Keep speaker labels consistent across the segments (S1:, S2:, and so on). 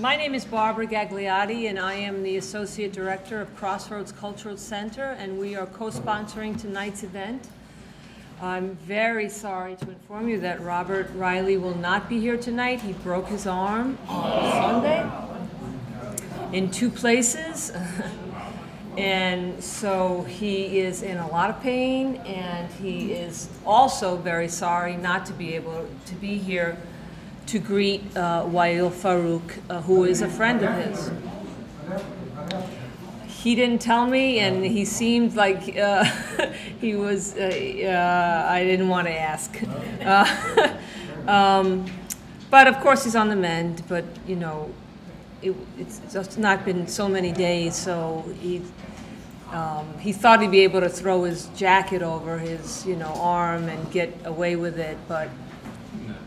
S1: My name is Barbara Gagliotti, and I am the Associate Director of Crossroads Cultural Center, and we are co-sponsoring tonight's event. I'm very sorry to inform you that Robert Reilly will not be here tonight. He broke his arm on Sunday in two places. and so he is in a lot of pain, and he is also very sorry not to be able to be here to greet uh, Wael Farouk, uh, who is a friend of his. He didn't tell me, and he seemed like uh, he was, uh, I didn't want to ask. Um, but of course, he's on the mend, but you know, it, it's just not been so many days, so he, um, he thought he'd be able to throw his jacket over his, you know, arm and get away with it, but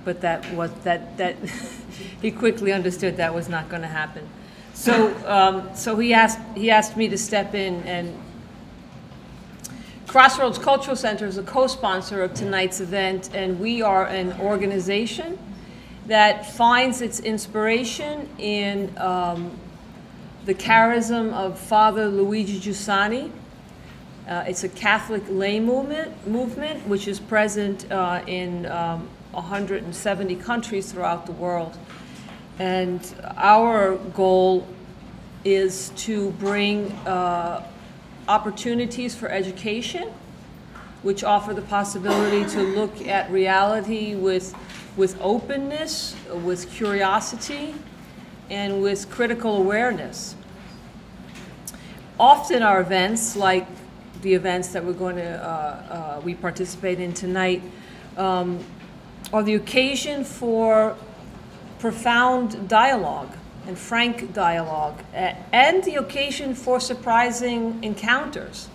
S1: but that was that that he quickly understood that was not going to happen. So um, so he asked he asked me to step in and. Crossroads Cultural Center is a co-sponsor of tonight's event, and we are an organization that finds its inspiration in um, the charism of Father Luigi Giussani. Uh, it's a Catholic lay movement, movement which is present uh, in um, 170 countries throughout the world. And our goal is to bring uh, opportunities for education, which offer the possibility to look at reality with, with openness, with curiosity, and with critical awareness. Often our events, like the events that we're going to, uh, uh, we participate in tonight, um, are the occasion for profound dialogue and frank dialogue, and the occasion for surprising encounters,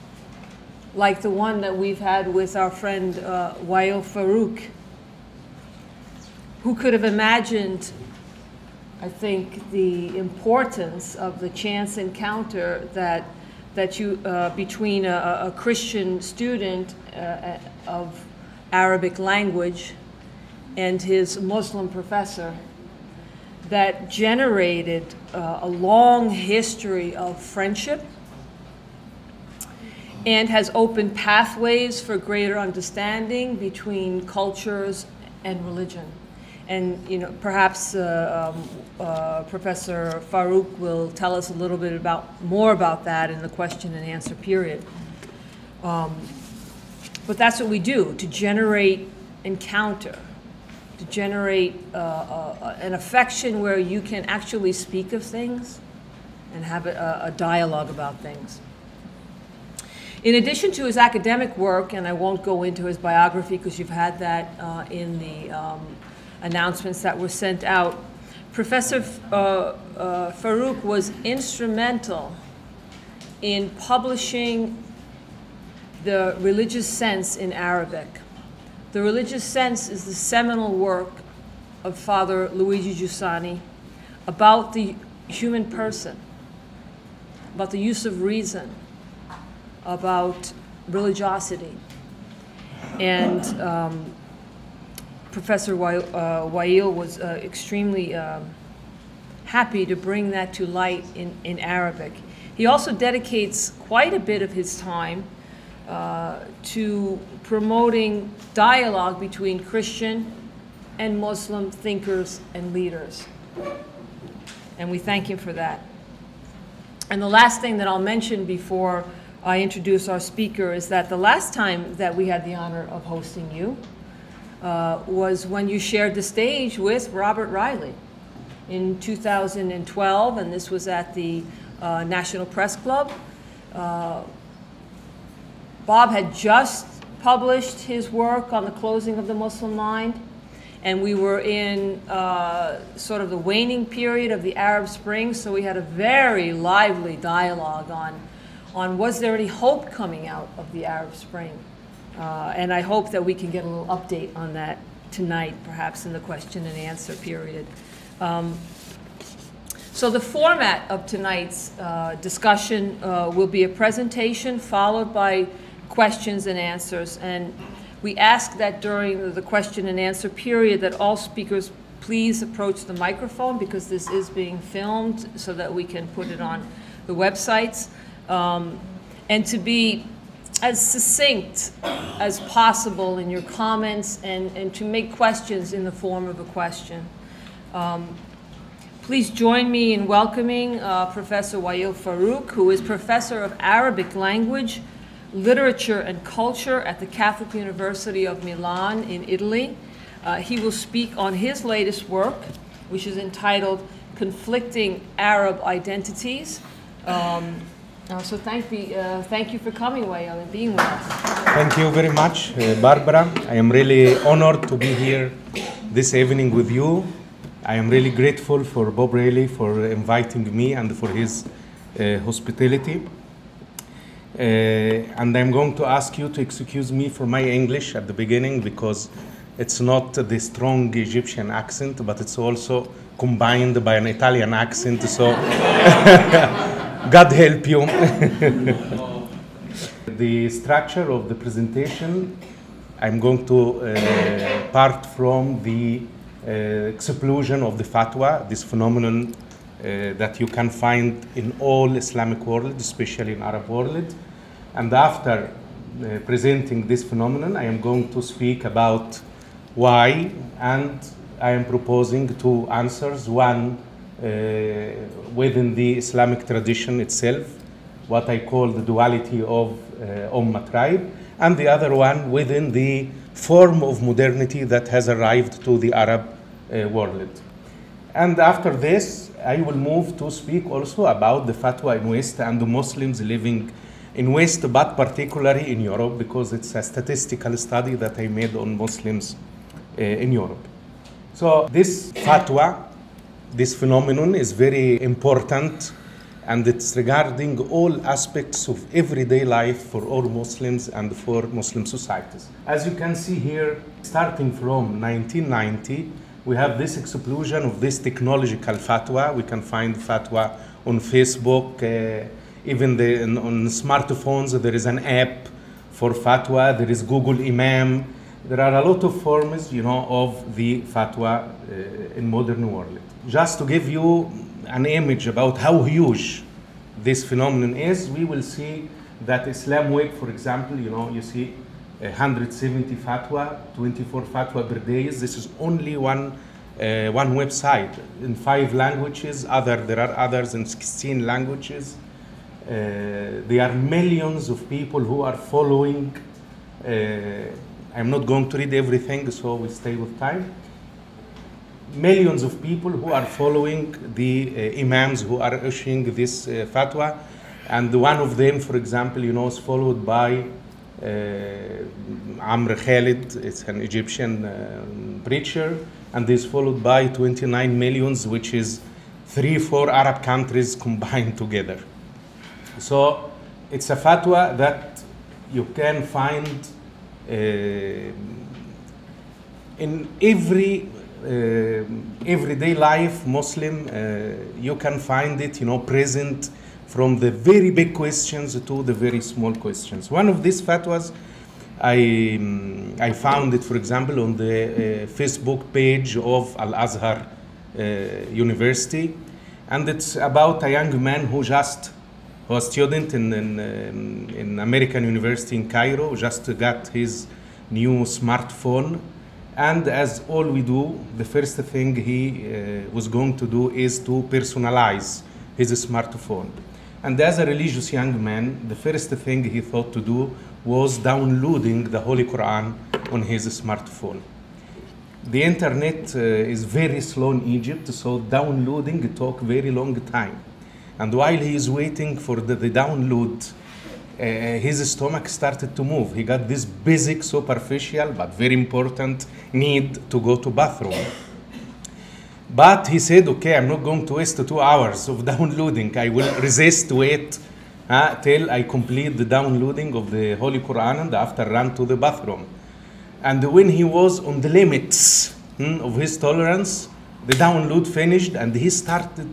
S1: like the one that we've had with our friend uh, Wael Farouk. Who could have imagined, I think, the importance of the chance encounter that, that you, uh, between a, a, Christian student uh, of Arabic language and his Muslim professor that generated uh, a long history of friendship and has opened pathways for greater understanding between cultures and religion. And you know, perhaps uh, um, uh, Professor Farouk will tell us a little bit about more about that in the question and answer period. Um, but that's what we do to generate encounter to generate uh, uh, an affection where you can actually speak of things and have a, a dialogue about things. In addition to his academic work, and I won't go into his biography because you've had that uh, in the um, announcements that were sent out, Professor uh, uh, Farouk was instrumental in publishing the religious sense in Arabic. The Religious Sense is the seminal work of Father Luigi Giussani about the human person, about the use of reason, about religiosity. And um, Professor Wael uh, was uh, extremely um, happy to bring that to light in, in Arabic. He also dedicates quite a bit of his time uh, to promoting dialogue between Christian and Muslim thinkers and leaders. And we thank him for that. And the last thing that I'll mention before I introduce our speaker is that the last time that we had the honor of hosting you uh, was when you shared the stage with Robert Reilly in 2012, and this was at the uh, National Press Club. Uh, Bob had just published his work on the closing of the Muslim mind, and we were in uh, sort of the waning period of the Arab Spring, so we had a very lively dialogue on, on was there any hope coming out of the Arab Spring? Uh, and I hope that we can get a little update on that tonight, perhaps in the question and answer period. Um, so the format of tonight's uh, discussion uh, will be a presentation followed by questions and answers. And we ask that during the question and answer period that all speakers please approach the microphone because this is being filmed so that we can put it on the websites. Um, and to be as succinct as possible in your comments and, and to make questions in the form of a question. Um, please join me in welcoming uh, Professor Wael Farouk, who is Professor of Arabic Language, Literature and Culture at the Catholic University of Milan in Italy. Uh, he will speak on his latest work, which is entitled Conflicting Arab Identities. Um, uh, so thank, uh, thank you for coming, Wael, and being with us.
S2: Thank you very much, uh, Barbara. I am really honored to be here this evening with you. I am really grateful for Bob Reilly for inviting me and for his uh, hospitality. Uh, and I'm going to ask you to excuse me for my English at the beginning because it's not the strong Egyptian accent, but it's also combined by an Italian accent. So God help you. the structure of the presentation, I'm going to uh, part from the uh, explosion of the fatwa, this phenomenon uh, that you can find in all Islamic world, especially in Arab world. And after uh, presenting this phenomenon, I am going to speak about why, and I am proposing two answers. One uh, within the Islamic tradition itself, what I call the duality of uh, Ummah tribe, and the other one within the form of modernity that has arrived to the Arab uh, world. And after this, I will move to speak also about the fatwa in West and the Muslims living in West, but particularly in Europe, because it's a statistical study that I made on Muslims uh, in Europe. So this fatwa this phenomenon is very important and it's regarding all aspects of everyday life for all Muslims and for Muslim societies. As you can see here, starting from 1990, we have this explosion of this technological fatwa. We can find fatwa on Facebook, uh, even the, on smartphones, there is an app for fatwa, there is Google Imam. There are a lot of forms, you know, of the fatwa uh, in modern world just to give you an image about how huge this phenomenon is, we will see that IslamWeb, for example, you know, you see 170 fatwa, 24 fatwa per day. This is only one, uh, one website in five languages. Other, there are others in 16 languages. Uh, there are millions of people who are following. Uh, I'm not going to read everything, so we stay with time millions of people who are following the uh, imams who are issuing this fatwa. And one of them, for example, you know, is followed by uh, Amr Khalid, it's an Egyptian uh, preacher, and is followed by 29 millions, which is three, four Arab countries combined together. So it's a fatwa that you can find uh, in every uh, everyday life Muslim, uh, you can find it, you know, present from the very big questions to the very small questions. One of these fatwas, I, um, I found it, for example, on the Facebook page of Al Azhar University, and it's about a young man who just was a student in, in, um, in American University in Cairo, just got his new smartphone and as all we do, the first thing he uh, was going to do is to personalize his smartphone. And as a religious young man, the first thing he thought to do was downloading the Holy Quran on his smartphone. The internet uh, is very slow in Egypt, so downloading took very long time. And while he is waiting for the, the download uh, his stomach started to move. He got this basic, superficial, but very important need to go to bathroom. But he said, okay, I'm not going to waste two hours of downloading. I will resist wait uh, till I complete the downloading of the Holy Quran and after run to the bathroom. And when he was on the limits hmm, of his tolerance, the download finished and he started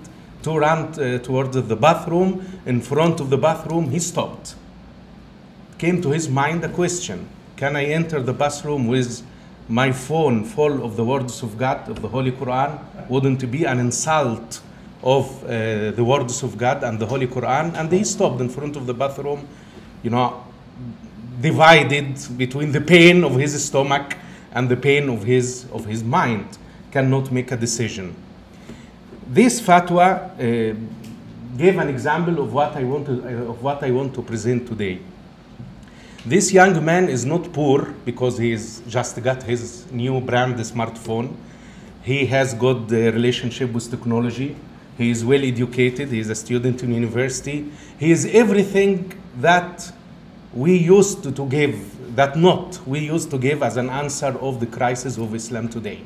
S2: to run uh, towards the bathroom. In front of the bathroom, he stopped came to his mind a question Can I enter the bathroom with my phone full of the words of God, of the Holy Quran, wouldn't it be an insult of uh, the words of God and the Holy Quran. And he stopped in front of the bathroom, you know, divided between the pain of his stomach and the pain of his, of his mind, cannot make a decision. This fatwa uh, gave an example of what I want to, uh, of what I want to present today. This young man is not poor because he just got his new brand smartphone. He has got the relationship with technology. He is well educated. He is a student in university. He is everything that we used to, to give, that not we used to give as an answer of the crisis of Islam today.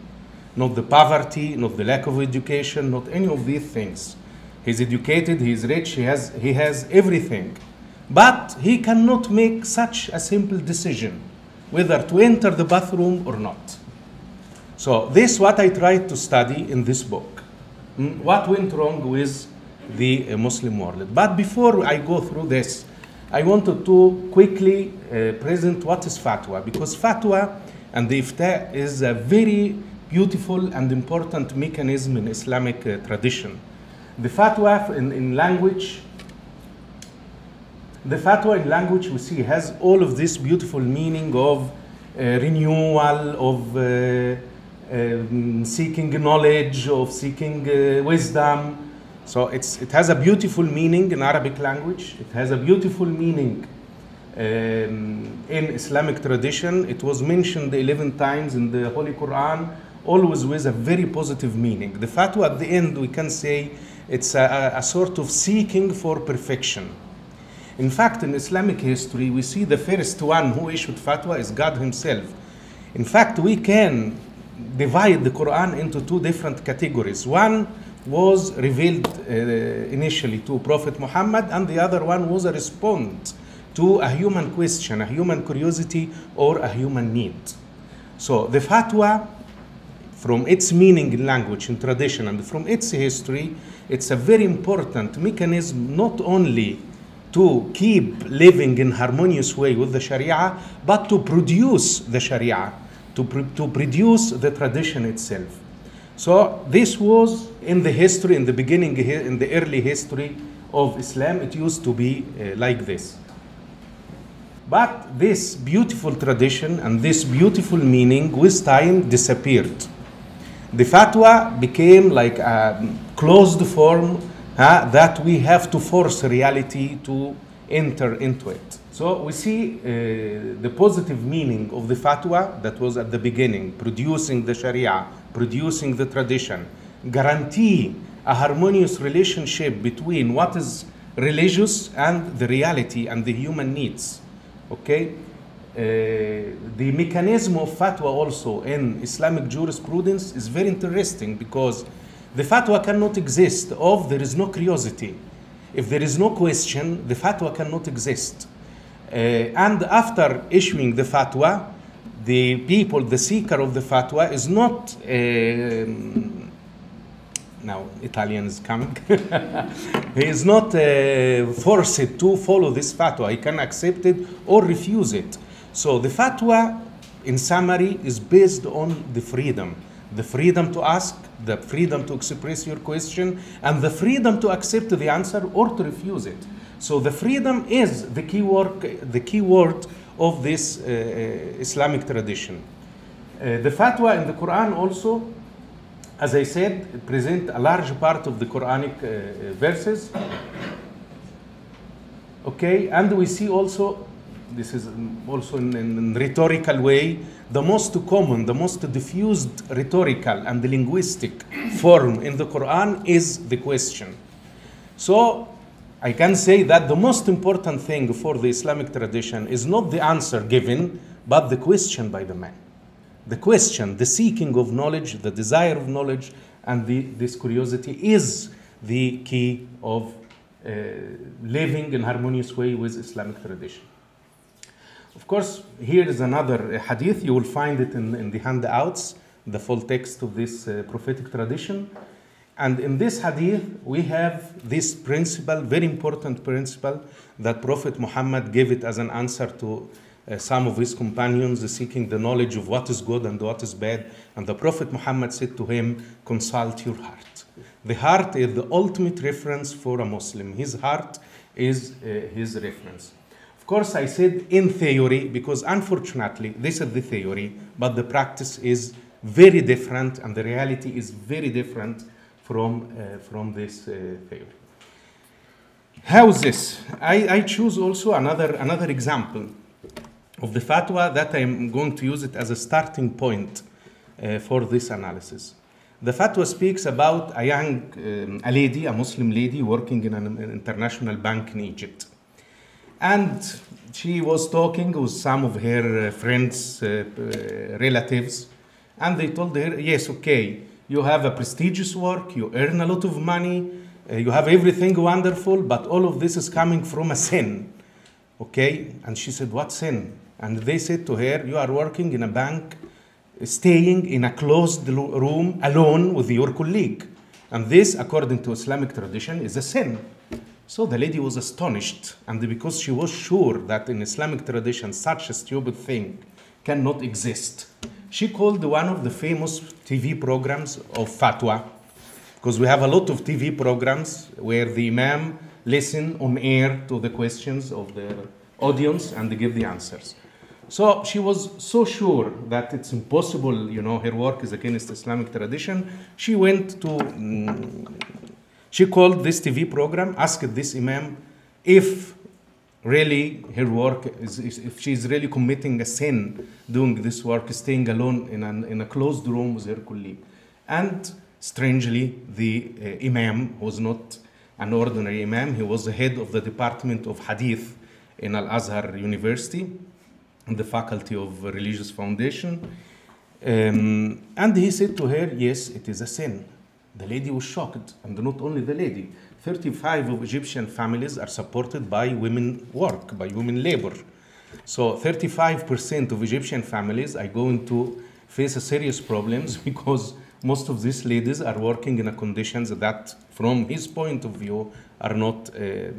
S2: Not the poverty, not the lack of education, not any of these things. He's educated, he is rich, he has, he has everything. But he cannot make such a simple decision whether to enter the bathroom or not. So this is what I tried to study in this book. Mm, What went wrong with the uh, Muslim world. But before I go through this, I wanted to quickly uh, present what is fatwa because fatwa and the ifta is a very beautiful and important mechanism in Islamic uh, tradition. The fatwa in, in language the fatwa in language we see has all of this beautiful meaning of uh, renewal, of uh, um, seeking knowledge, of seeking uh, wisdom. So it's, it has a beautiful meaning in Arabic language. It has a beautiful meaning um, in Islamic tradition. It was mentioned 11 times in the Holy Quran, always with a very positive meaning. The fatwa at the end, we can say it's a, a sort of seeking for perfection. In fact, in Islamic history, we see the first one who issued fatwa is God Himself. In fact, we can divide the Quran into two different categories. One was revealed uh, initially to Prophet Muhammad, and the other one was a response to a human question, a human curiosity, or a human need. So the fatwa from its meaning in language, in tradition, and from its history, it's a very important mechanism not only to keep living in harmonious way with the Sharia, but to produce the Sharia, to, pr- to produce the tradition itself. So this was in the history, in the beginning, in the early history of Islam, it used to be uh, like this. But this beautiful tradition and this beautiful meaning with time disappeared. The fatwa became like a closed form huh, that we have to force reality to enter into it. So we see uh, the positive meaning of the fatwa that was at the beginning, producing the sharia, producing the tradition, guarantee a harmonious relationship between what is religious and the reality and the human needs. Okay? Uh, the mechanism of fatwa also in Islamic jurisprudence is very interesting because the fatwa cannot exist if there is no curiosity. If there is no question, the fatwa cannot exist. Uh, and after issuing the fatwa, the people, the seeker of the fatwa, is not um, now Italian is coming. he is not uh, forced to follow this fatwa. He can accept it or refuse it. So the fatwa, in summary, is based on the freedom. The freedom to ask, the freedom to express your question, and the freedom to accept the answer or to refuse it. So the freedom is the key word, the key word of this uh, uh, Islamic tradition. Uh, the fatwa in the Quran also as I said, present a large part of the Quranic uh, verses. Okay, and we see also, this is also in, in, in rhetorical way, the most common, the most diffused rhetorical and linguistic form in the Quran is the question. So I can say that the most important thing for the Islamic tradition is not the answer given, but the question by the man the question, the seeking of knowledge, the desire of knowledge, and the, this curiosity is the key of uh, living in harmonious way with Islamic tradition. Of course, here is another hadith. You will find it in, in the handouts, the full text of this uh, prophetic tradition. And in this hadith, we have this principle, very important principle, that Prophet Muhammad gave it as an answer to uh, some of his companions seeking the knowledge of what is good and what is bad. And the Prophet Muhammad said to him, Consult your heart. The heart is the ultimate reference for a Muslim. His heart is uh, his reference. Of course, I said in theory because unfortunately, this is the theory, but the practice is very different and the reality is very different from, uh, from this uh, theory. How is this? I, I choose also another, another example of the fatwa that I'm going to use it as a starting point uh, for this analysis. The fatwa speaks about a young um, a lady, a Muslim lady working in an international bank in Egypt. And she was talking with some of her uh, friends, uh, uh, relatives, and they told her, yes, okay, you have a prestigious work, you earn a lot of money, you have everything wonderful, but all of this is coming from a sin. Okay? And she said, What sin? And they said to her, You are working in a bank, staying in a closed room alone with your colleague. And this, according to Islamic tradition, is a sin. So the lady was astonished, and because she was sure that in Islamic tradition such a stupid thing cannot exist, she called one of the famous TV programs of fatwa, because we have a lot of TV programs where the imam listen on air to the questions of the audience and they give the answers. So she was so sure that it's impossible, you know, her work is against Islamic tradition. She went to, mm, she called this TV program, asked this imam if really her work is, is if she's really committing a sin doing this work, staying alone in, an, in a closed room with her colleague. And strangely, the uh, imam was not an ordinary imam, he was the head of the department of hadith in Al Azhar University in the Faculty of Religious Foundation. Um, and he said to her, Yes, it is a sin. The lady was shocked, and not only the lady. 35 of Egyptian families are supported by women work, by women labor. So 35% of Egyptian families are going to face serious problems because most of these ladies are working in a conditions that, from his point of view, are not uh,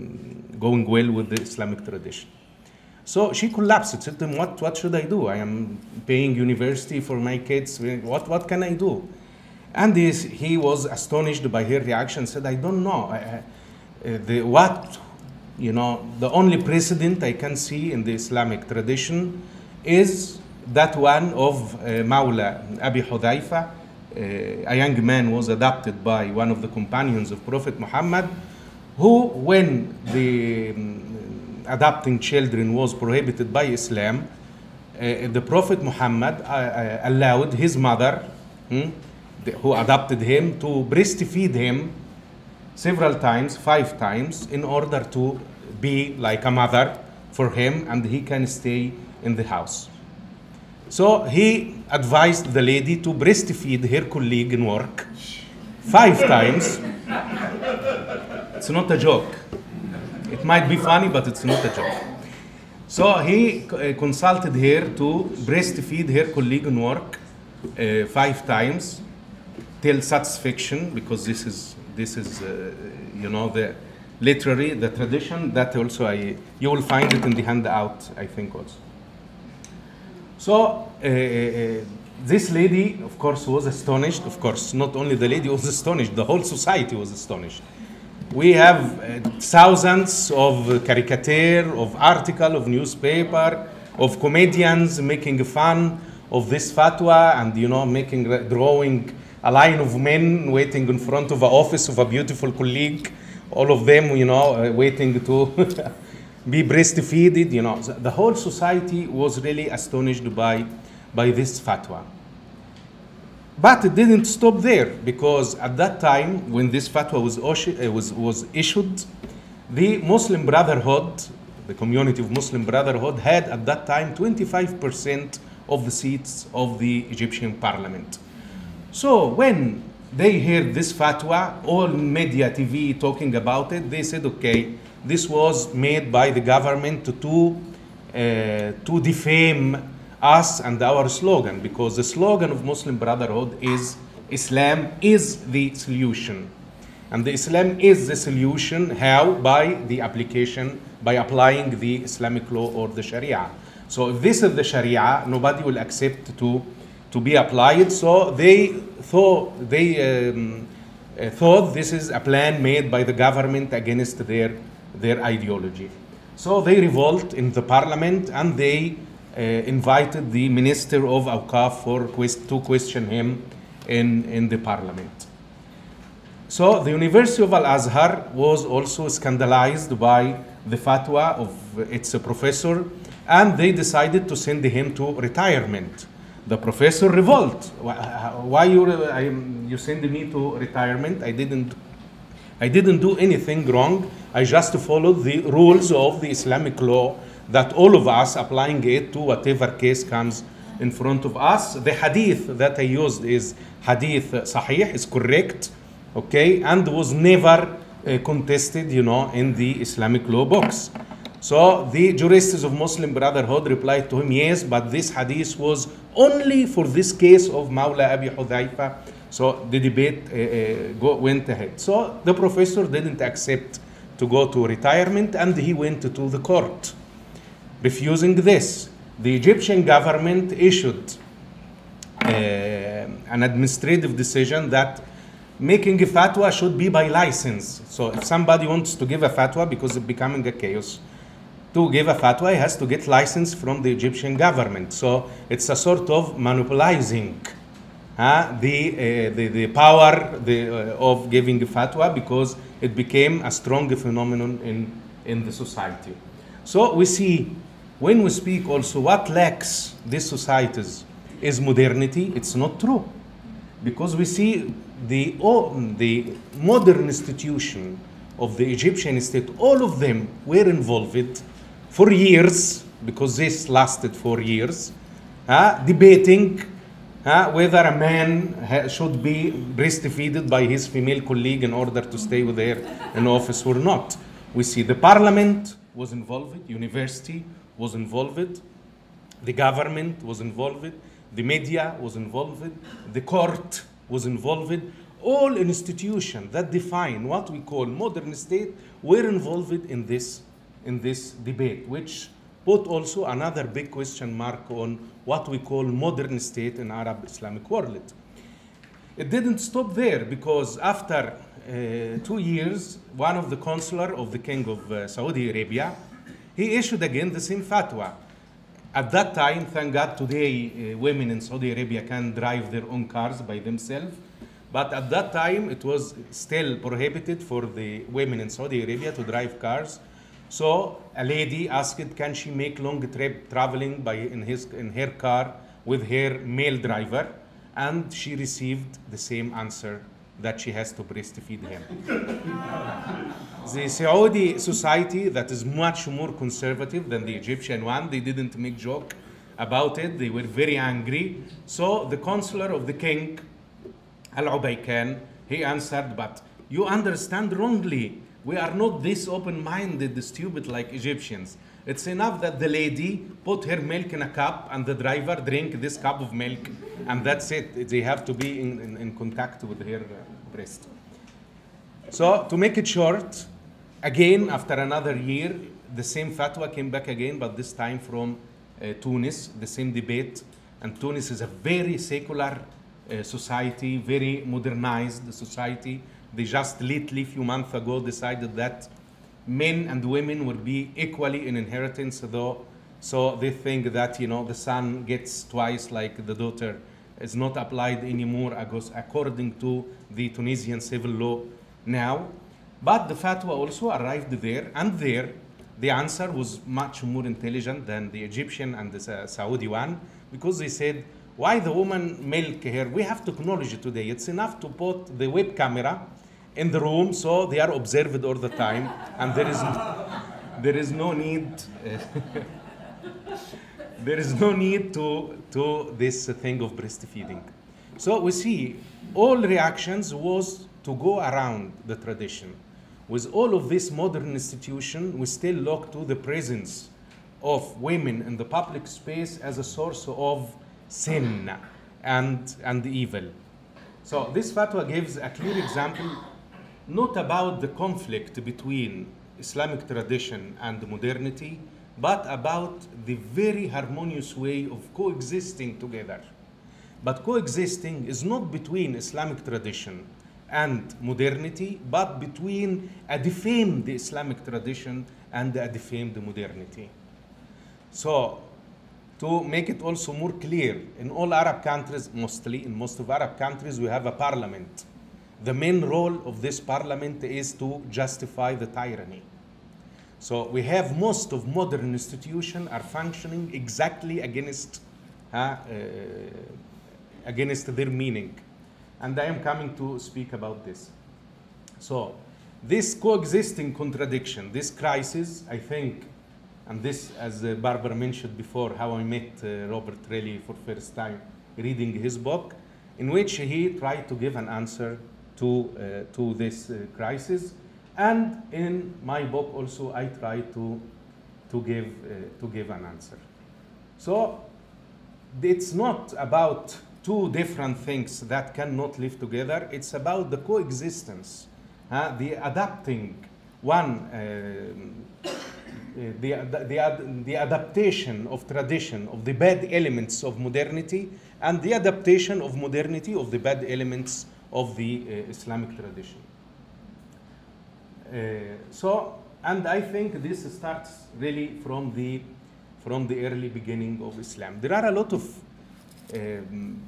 S2: going well with the Islamic tradition. So she collapsed. Said to him, what, what should I do? I am paying university for my kids. What, what can I do? And this, he was astonished by her reaction, said, I don't know. I, I, uh, the, what, you know, the only precedent I can see in the Islamic tradition is that one of uh, Mawla Abi Hudayfa, uh, a young man was adopted by one of the companions of Prophet Muhammad, who, when the um, adopting children was prohibited by Islam, uh, the Prophet Muhammad uh, uh, allowed his mother, hmm, who adopted him, to breastfeed him several times, five times, in order to be like a mother for him and he can stay in the house. So he advised the lady to breastfeed her colleague in work five times. It's not a joke. It might be funny, but it's not a joke. So he uh, consulted her to breastfeed her colleague in work uh, five times till satisfaction, because this is this is uh, you know the literary the tradition that also I you will find it in the handout I think also. So uh, uh, this lady, of course, was astonished. Of course, not only the lady was astonished; the whole society was astonished we have uh, thousands of caricature, of article, of newspaper, of comedians making fun of this fatwa and you know making drawing a line of men waiting in front of the office of a beautiful colleague, all of them you know uh, waiting to be breastfeeded. You know the whole society was really astonished by by this fatwa. But it didn't stop there because at that time, when this fatwa was, uh, was, was issued, the Muslim Brotherhood, the community of Muslim Brotherhood, had at that time 25% of the seats of the Egyptian parliament. So when they heard this fatwa, all media, TV talking about it, they said, okay, this was made by the government to, to, uh, to defame us and our slogan because the slogan of Muslim Brotherhood is Islam is the solution. And the Islam is the solution. How? By the application, by applying the Islamic law or the Sharia. So if this is the Sharia, nobody will accept to, to be applied. So they thought, they um, uh, thought this is a plan made by the government against their, their ideology. So they revolt in the parliament and they uh, invited the minister of Awqaf for quest- to question him in, in the parliament. So the University of Al Azhar was also scandalized by the fatwa of its professor, and they decided to send him to retirement. The professor revolt. Why you you send me to retirement? I didn't I didn't do anything wrong. I just followed the rules of the Islamic law that all of us applying it to whatever case comes in front of us. The hadith that I used is hadith sahih, is correct, okay, and was never uh, contested, you know, in the Islamic law books. So the jurists of Muslim Brotherhood replied to him, yes, but this hadith was only for this case of Mawla Abi Hudhaifa. So the debate uh, go, went ahead. So the professor didn't accept to go to retirement and he went to the court. Refusing this, the Egyptian government issued uh, an administrative decision that making a fatwa should be by license. So if somebody wants to give a fatwa because it's becoming a chaos, to give a fatwa, he has to get license from the Egyptian government. So it's a sort of monopolizing uh, the, uh, the, the power the, uh, of giving a fatwa because it became a strong phenomenon in, in the society. So we see when we speak also what lacks these societies is modernity, it's not true. Because we see the, oh, the modern institution of the Egyptian state, all of them were involved for years, because this lasted for years, uh, debating uh, whether a man should be breastfeeded by his female colleague in order to stay with her in office or not. We see the parliament was involved, university was involved, the government was involved, the media was involved, the court was involved. All institutions that define what we call modern state were involved in this, in this debate, which put also another big question mark on what we call modern state in Arab Islamic world. It didn't stop there because after uh, two years, one of the consular of the king of uh, Saudi Arabia, he issued again the same fatwa. At that time, thank God, today uh, women in Saudi Arabia can drive their own cars by themselves. But at that time, it was still prohibited for the women in Saudi Arabia to drive cars. So a lady asked, can she make long trip traveling by in his in her car with her male driver? And she received the same answer that she has to breastfeed him. the Saudi society that is much more conservative than the Egyptian one, they didn't make joke about it. They were very angry. So the consular of the king, Al Ubaykan, he answered, but you understand wrongly. We are not this open-minded, stupid like Egyptians. It's enough that the lady put her milk in a cup and the driver drink this cup of milk, and that's it. They have to be in, in, in contact with her uh, breast. So to make it short, again after another year, the same fatwa came back again, but this time from uh, Tunis, the same debate. And Tunis is a very secular uh, society, very modernized society. They just lately, few months ago, decided that men and women would be equally in inheritance, though. So they think that you know the son gets twice like the daughter is not applied anymore according to the Tunisian civil law now. But the fatwa also arrived there, and there the answer was much more intelligent than the Egyptian and the Saudi one because they said, why the woman milk here? We have technology today. It's enough to put the web camera in the room so they are observed all the time, and there is no, there is no need. there is no need to, to this thing of breastfeeding. So we see all reactions was to go around the tradition. With all of this modern institution, we still look to the presence of women in the public space as a source of sin and, and evil. So this fatwa gives a clear example not about the conflict between Islamic tradition and modernity, but about the very harmonious way of coexisting together. But coexisting is not between Islamic tradition and modernity, but between a defamed Islamic tradition and a defamed modernity. So, to make it also more clear, in all Arab countries, mostly, in most of Arab countries, we have a parliament. The main role of this parliament is to justify the tyranny. So we have most of modern institutions are functioning exactly against, uh, uh, against their meaning. And I am coming to speak about this. So this coexisting contradiction, this crisis, I think, and this, as uh, Barbara mentioned before, how I met uh, Robert Reilly for first time reading his book, in which he tried to give an answer to, uh, to this uh, crisis. And in my book also, I try to, to, give, uh, to give an answer. So it's not about two different things that cannot live together. It's about the coexistence, uh, the adapting one, uh, the, the, the adaptation of tradition of the bad elements of modernity and the adaptation of modernity of the bad elements of the uh, Islamic tradition. Uh, so, and I think this starts really from the, from the early beginning of Islam. There are a lot of um,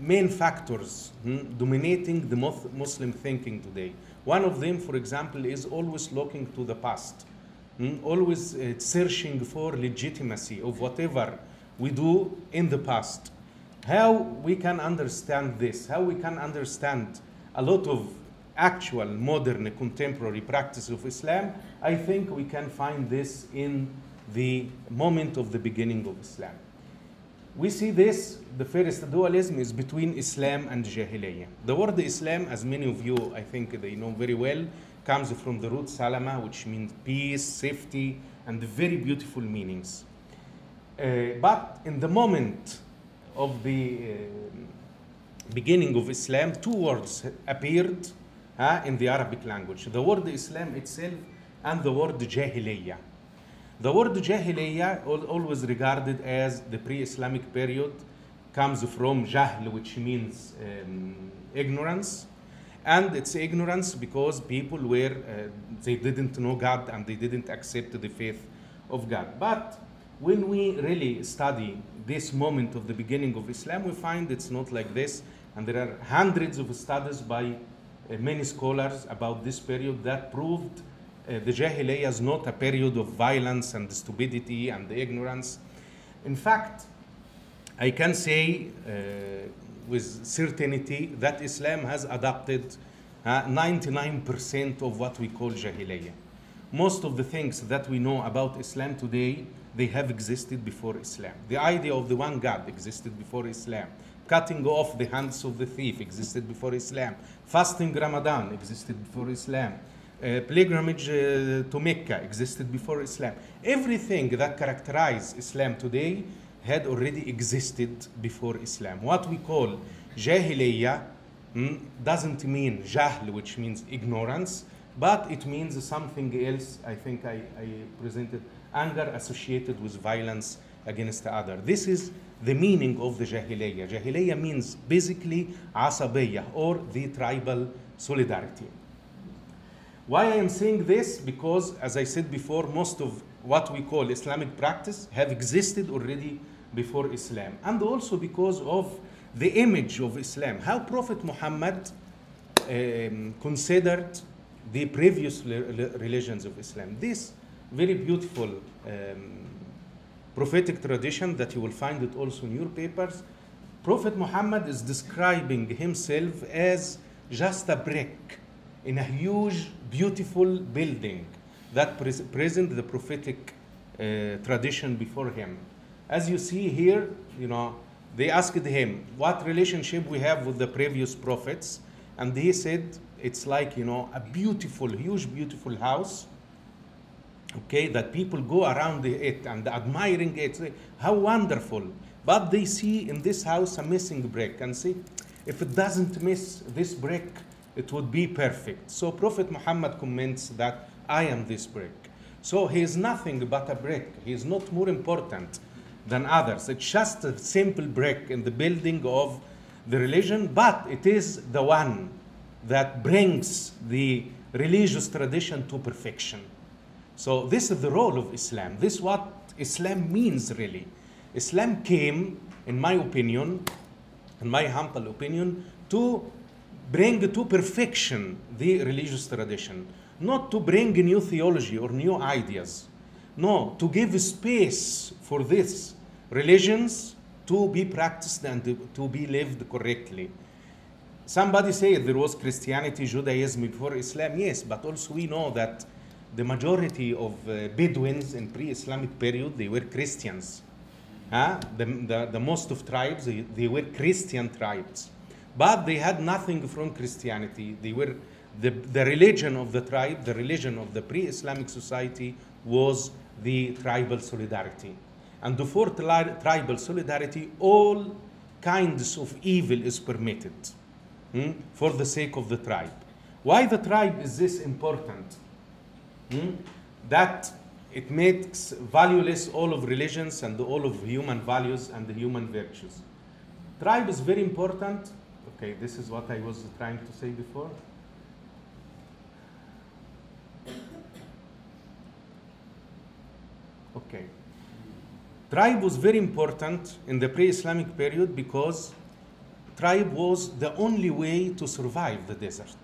S2: main factors hmm, dominating the Muslim thinking today. One of them, for example, is always looking to the past, hmm, always uh, searching for legitimacy of whatever we do in the past. How we can understand this, how we can understand a lot of actual modern contemporary practice of Islam, I think we can find this in the moment of the beginning of Islam. We see this, the first dualism is between Islam and Jahiliyyah. The word Islam, as many of you I think they know very well, comes from the root salama, which means peace, safety, and very beautiful meanings. Uh, but in the moment of the uh, beginning of Islam, two words appeared uh, in the Arabic language the word Islam itself and the word Jahiliyyah. The word Jahiliyyah, always regarded as the pre Islamic period, comes from Jahl, which means um, ignorance. And it's ignorance because people were, uh, they didn't know God and they didn't accept the faith of God. But when we really study this moment of the beginning of Islam, we find it's not like this. And there are hundreds of studies by uh, many scholars about this period that proved uh, the Jahiliyyah is not a period of violence and stupidity and ignorance. In fact, I can say uh, with certainty that Islam has adopted 99% of what we call Jahiliyyah. Most of the things that we know about Islam today, they have existed before Islam. The idea of the one God existed before Islam. Cutting off the hands of the thief existed before Islam. Fasting Ramadan existed before Islam. Uh, pilgrimage uh, to Mecca existed before Islam. Everything that characterizes Islam today had already existed before Islam. What we call Jahiliyyah mm, doesn't mean Jahl, which means ignorance, but it means something else. I think I, I presented anger associated with violence against the other. This is the meaning of the Jahiliyyah. Jahiliyyah means basically asabiyah or the tribal solidarity. Why I am saying this? Because, as I said before, most of what we call Islamic practice have existed already before Islam. And also because of the image of Islam, how Prophet Muhammad um, considered the previous religions of Islam. This very beautiful um, prophetic tradition that you will find it also in your papers. Prophet Muhammad is describing himself as just a brick in a huge, beautiful building that pres present the prophetic uh, tradition before him. As you see here, you know, they asked him what relationship we have with the previous prophets, and he said it's like you know a beautiful, huge, beautiful house. Okay, that people go around it and admiring it. How wonderful! But they see in this house a missing brick, and see if it doesn't miss this brick, it would be perfect. So Prophet Muhammad comments that I am this brick. So he is nothing but a brick. He is not more important than others. It's just a simple brick in the building of the religion, but it is the one that brings the religious tradition to perfection. So this is the role of Islam. This is what Islam means really. Islam came, in my opinion, in my humble opinion, to bring to perfection the religious tradition, not to bring new theology or new ideas. No, to give space for this religions to be practiced and to, to be lived correctly. Somebody said there was Christianity, Judaism before Islam. Yes, but also we know that the majority of uh, Bedouins in pre-Islamic period they were Christians. Huh? The, the, the most of tribes they, they were Christian tribes, but they had nothing from Christianity. They were the, the religion of the tribe, the religion of the pre-Islamic society was the tribal solidarity. And for tri- tribal solidarity, all kinds of evil is permitted hmm, for the sake of the tribe. Why the tribe is this important? Hmm? That it makes valueless all of religions and all of human values and the human virtues. Tribe is very important. Okay, this is what I was trying to say before. Okay. Tribe was very important in the pre-Islamic period because tribe was the only way to survive the desert.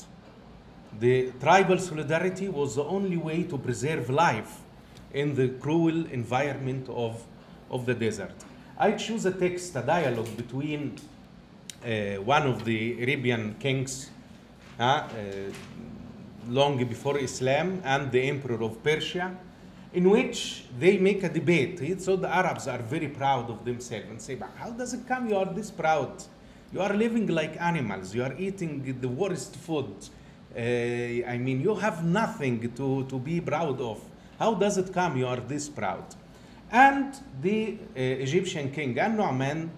S2: The tribal solidarity was the only way to preserve life in the cruel environment of, of the desert. I choose a text, a dialogue between uh, one of the Arabian kings uh, uh, long before Islam and the emperor of Persia, in which they make a debate. So the Arabs are very proud of themselves and say, but how does it come you are this proud? You are living like animals. You are eating the worst food. Uh, I mean, you have nothing to, to be proud of. How does it come you are this proud? And the uh, Egyptian king, An-Nu'man,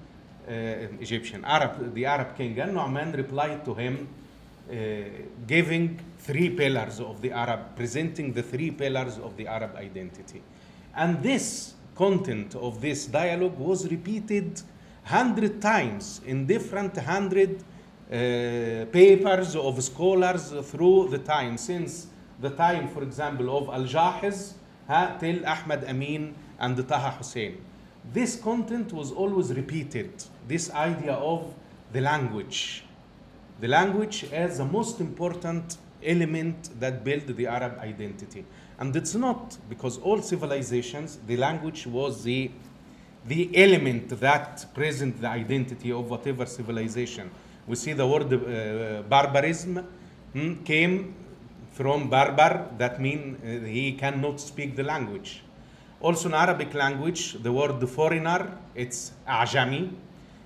S2: uh, Egyptian, Arab, the Arab king, An-Nu'man replied to him, giving three pillars of the Arab, presenting the three pillars of the Arab identity. And this content of this dialogue was repeated hundred times in different hundred papers of scholars through the time, since the time, for example, of Al-Jahiz uh, till Ahmad Amin and Taha Hussein. This content was always repeated, this idea of the language. The language as the most important element that built the Arab identity. And it's not because all civilizations, the language was the, the element that present the identity of whatever civilization. We see the word uh, barbarism hmm, came from barbar, that means uh, he cannot speak the language. Also in Arabic language, the word foreigner, it's ajami,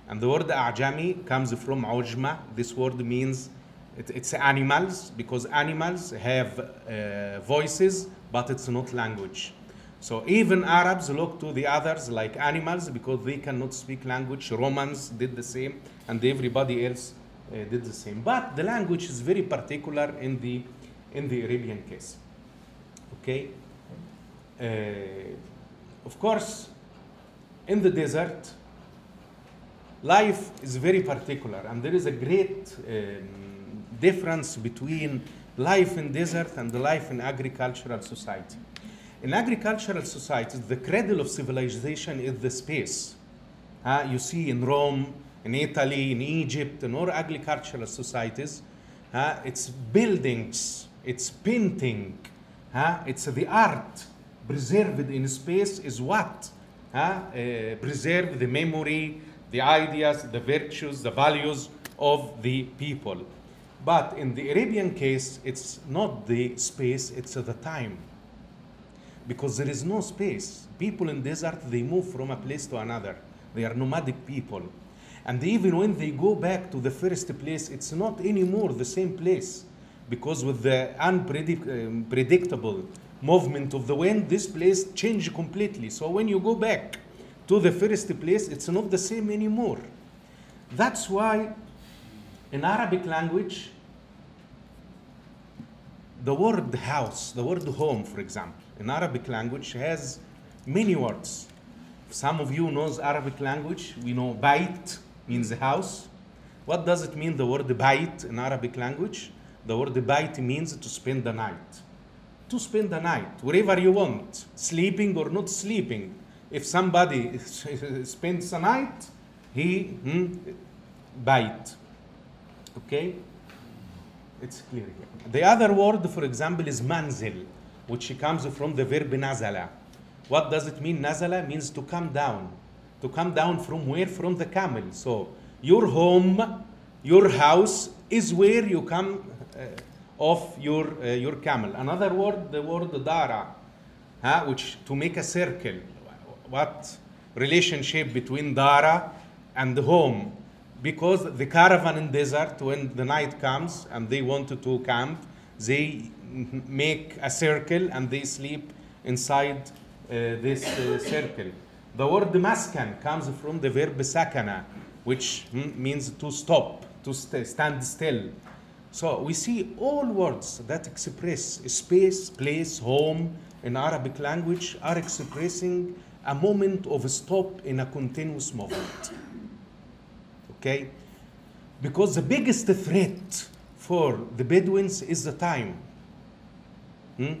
S2: and the word ajami comes from ujma. This word means it, it's animals because animals have uh, voices, but it's not language. So even Arabs look to the others like animals because they cannot speak language. Romans did the same, and everybody else uh, did the same. But the language is very particular in the in the Arabian case. Okay. Uh, of course, in the desert, life is very particular, and there is a great um, difference between life in desert and the life in agricultural society. In agricultural societies, the cradle of civilization is the space. Uh, you see in Rome, in Italy, in Egypt, in all agricultural societies, uh, it's buildings, it's painting, uh, it's the art preserved in space is what? Uh, preserve the memory, the ideas, the virtues, the values of the people. But in the Arabian case, it's not the space, it's the time. Because there is no space. People in desert, they move from a place to another. They are nomadic people. And even when they go back to the first place, it's not anymore the same place. Because with the unpredictable um, movement of the wind, this place changed completely. So when you go back to the first place, it's not the same anymore. That's why in Arabic language, the word house, the word home, for example, in Arabic language has many words. Some of you knows Arabic language. We know bait means house. What does it mean, the word bait in Arabic language? The word bait means to spend the night. To spend the night, wherever you want, sleeping or not sleeping. If somebody spends the night, he hmm, bite. Okay? It's clear here. The other word, for example, is manzil, which comes from the verb nazala. What does it mean? Nazala means to come down. To come down from where? From the camel. So your home, your house is where you come uh, off your, uh, your camel. Another word, the word dara, huh, which to make a circle. What relationship between dara and the home? Because the caravan in desert, when the night comes and they wanted to camp, they make a circle and they sleep inside uh, this uh, circle. The word maskan comes from the verb sakana, which means to stop, to st- stand still. So we see all words that express space, place, home in Arabic language are expressing a moment of stop in a continuous movement. Okay? Because the biggest threat for the Bedouins is the time. Hmm?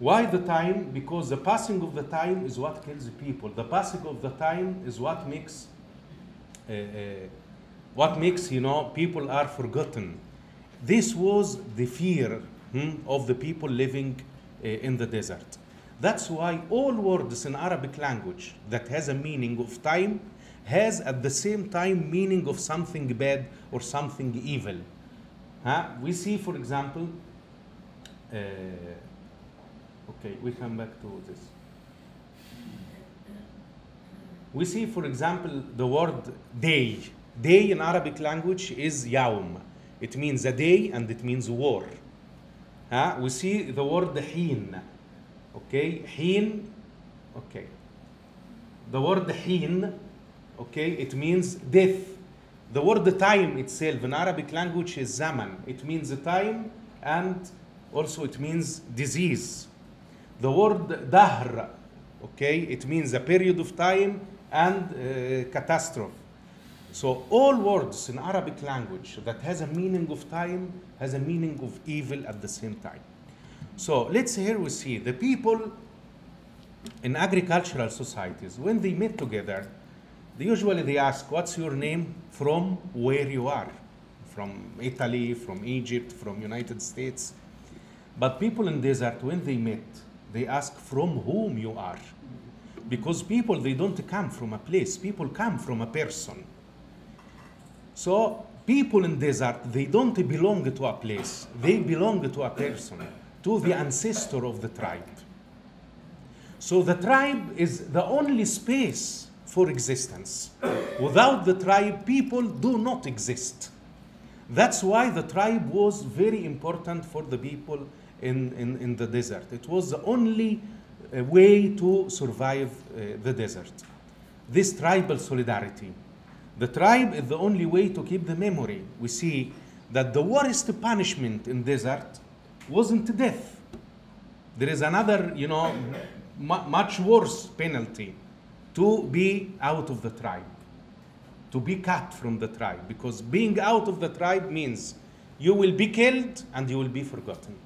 S2: Why the time? Because the passing of the time is what kills people. The passing of the time is what makes, uh, uh, what makes you know people are forgotten. This was the fear hmm, of the people living uh, in the desert. That's why all words in Arabic language that has a meaning of time has at the same time meaning of something bad or something evil. Huh? We see, for example, uh, okay, we come back to this. We see, for example, the word day. Day in Arabic language is yawm. It means a day and it means war. Huh? We see the word heen. Okay, heen. Okay. The word heen, okay, it means death. The word time itself in Arabic language is zaman. It means the time and also it means disease. The word dahr, okay, it means a period of time and uh, catastrophe. So all words in Arabic language that has a meaning of time has a meaning of evil at the same time. So let's here we see the people in agricultural societies when they meet together, they usually they ask, "What's your name? From where you are? From Italy, from Egypt, from United States?" But people in desert when they meet, they ask, "From whom you are?" Because people they don't come from a place. People come from a person. So people in desert, they don't belong to a place. They belong to a person, to the ancestor of the tribe. So the tribe is the only space for existence. Without the tribe, people do not exist. That's why the tribe was very important for the people in, in, in the desert. It was the only uh, way to survive uh, the desert. This tribal solidarity. The tribe is the only way to keep the memory. We see that the worst punishment in desert wasn't death. There is another, you know, mu- much worse penalty to be out of the tribe, to be cut from the tribe, because being out of the tribe means you will be killed and you will be forgotten.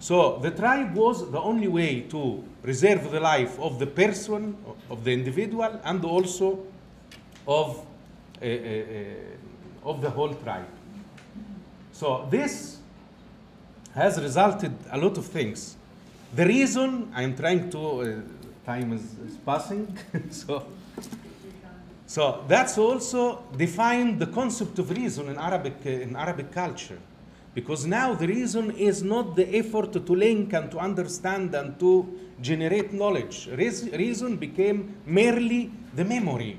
S2: So the tribe was the only way to preserve the life of the person, of the individual, and also of, uh, uh, of the whole tribe. So this has resulted a lot of things. The reason I'm trying to, uh, time is, is passing, so so that's also defined the concept of reason in Arabic in Arabic culture, because now the reason is not the effort to link and to understand and to generate knowledge. Reas- Reason became merely the memory,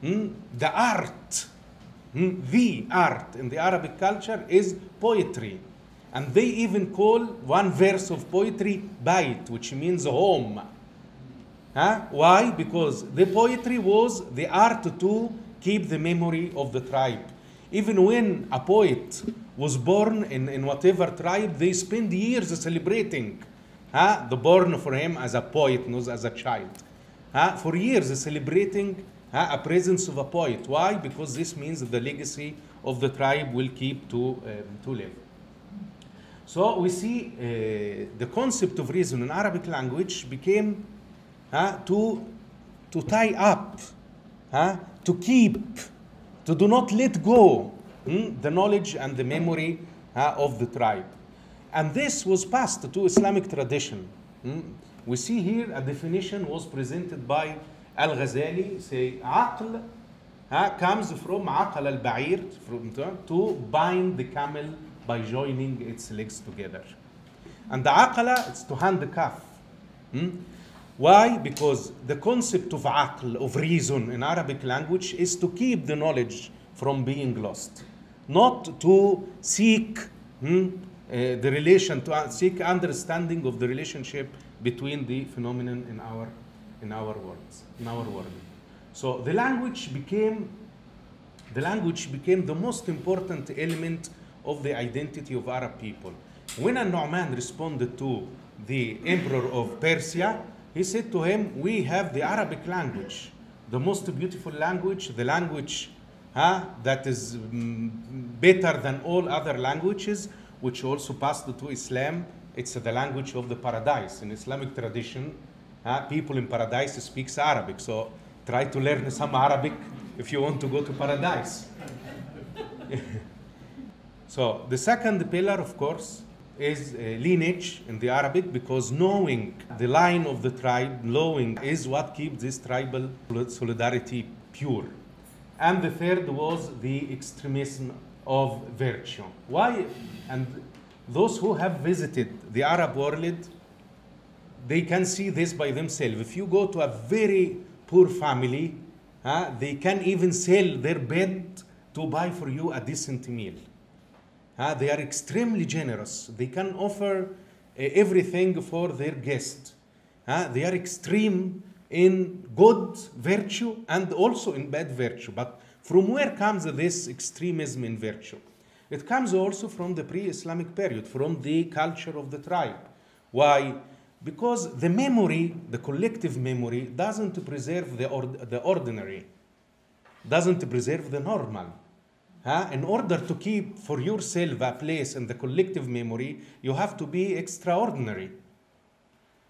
S2: Hmm? the art. Hmm? The art in the Arabic culture is poetry. And they even call one verse of poetry bait, which means home. Huh? Why? Because the poetry was the art to keep the memory of the tribe. Even when a poet was born in, in whatever tribe, they spend years celebrating huh? the born for him as a poet, not as a child. Huh? For years celebrating huh? a presence of a poet. Why? Because this means the legacy of the tribe will keep to, um, to live. So we see uh, the concept of reason in Arabic language became uh, to, to tie up, uh, to keep, to do not let go hmm, the knowledge and the memory uh, of the tribe. And this was passed to Islamic tradition. hmm. We see here a definition was presented by Al-Ghazali, say, عقل uh, comes from عقل al-ba'ir, from, to bind the camel by joining its legs together. And the aqala is to handcuff. Hmm? Why? Because the concept of aql, of reason in Arabic language, is to keep the knowledge from being lost, not to seek hmm, uh, the relation, to uh, seek understanding of the relationship between the phenomenon in our in our worlds, in our world. So the language became the language became the most important element of the identity of Arab people. When An-Nu'man responded to the emperor of Persia, he said to him, we have the Arabic language, the most beautiful language, the language huh, that is mm, better than all other languages, which also passed to Islam. It's the language of the paradise. In Islamic tradition, people in paradise speaks Arabic. So try to learn some Arabic if you want to go to paradise. So the second pillar, of course, is uh, lineage in the Arabic because knowing the line of the tribe, knowing is what keeps this tribal solidarity pure. And the third was the extremism of virtue. Why? And those who have visited the Arab world, they can see this by themselves. If you go to a very poor family, huh, they can even sell their bed to buy for you a decent meal. Uh, they are extremely generous. They can offer uh, everything for their guest. Uh, they are extreme in good virtue and also in bad virtue. But from where comes this extremism in virtue? It comes also from the pre Islamic period, from the culture of the tribe. Why? Because the memory, the collective memory, doesn't preserve the, the ordinary, doesn't preserve the normal. Huh? In order to keep for yourself a place in the collective memory, you have to be extraordinary.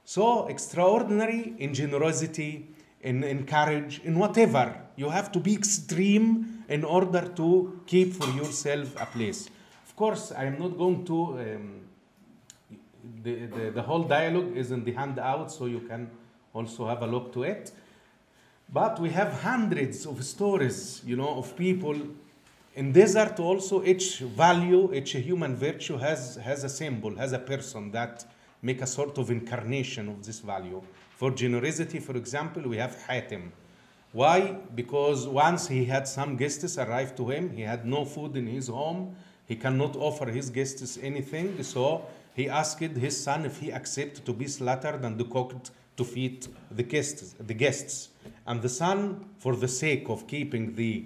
S2: So, extraordinary in generosity, in, in courage, in whatever. You have to be extreme in order to keep for yourself a place. Of course, I am not going to. Um, the, the, the whole dialogue is in the handout, so you can also have a look to it. But we have hundreds of stories, you know, of people in desert also each value each human virtue has has a symbol has a person that make a sort of incarnation of this value. For generosity for example we have hatim. Why? Because once he had some guests arrive to him he had no food in his home he cannot offer his guests anything so he asked his son if he accept to be slaughtered and cooked to feed the guests the guests. And the son for the sake of keeping the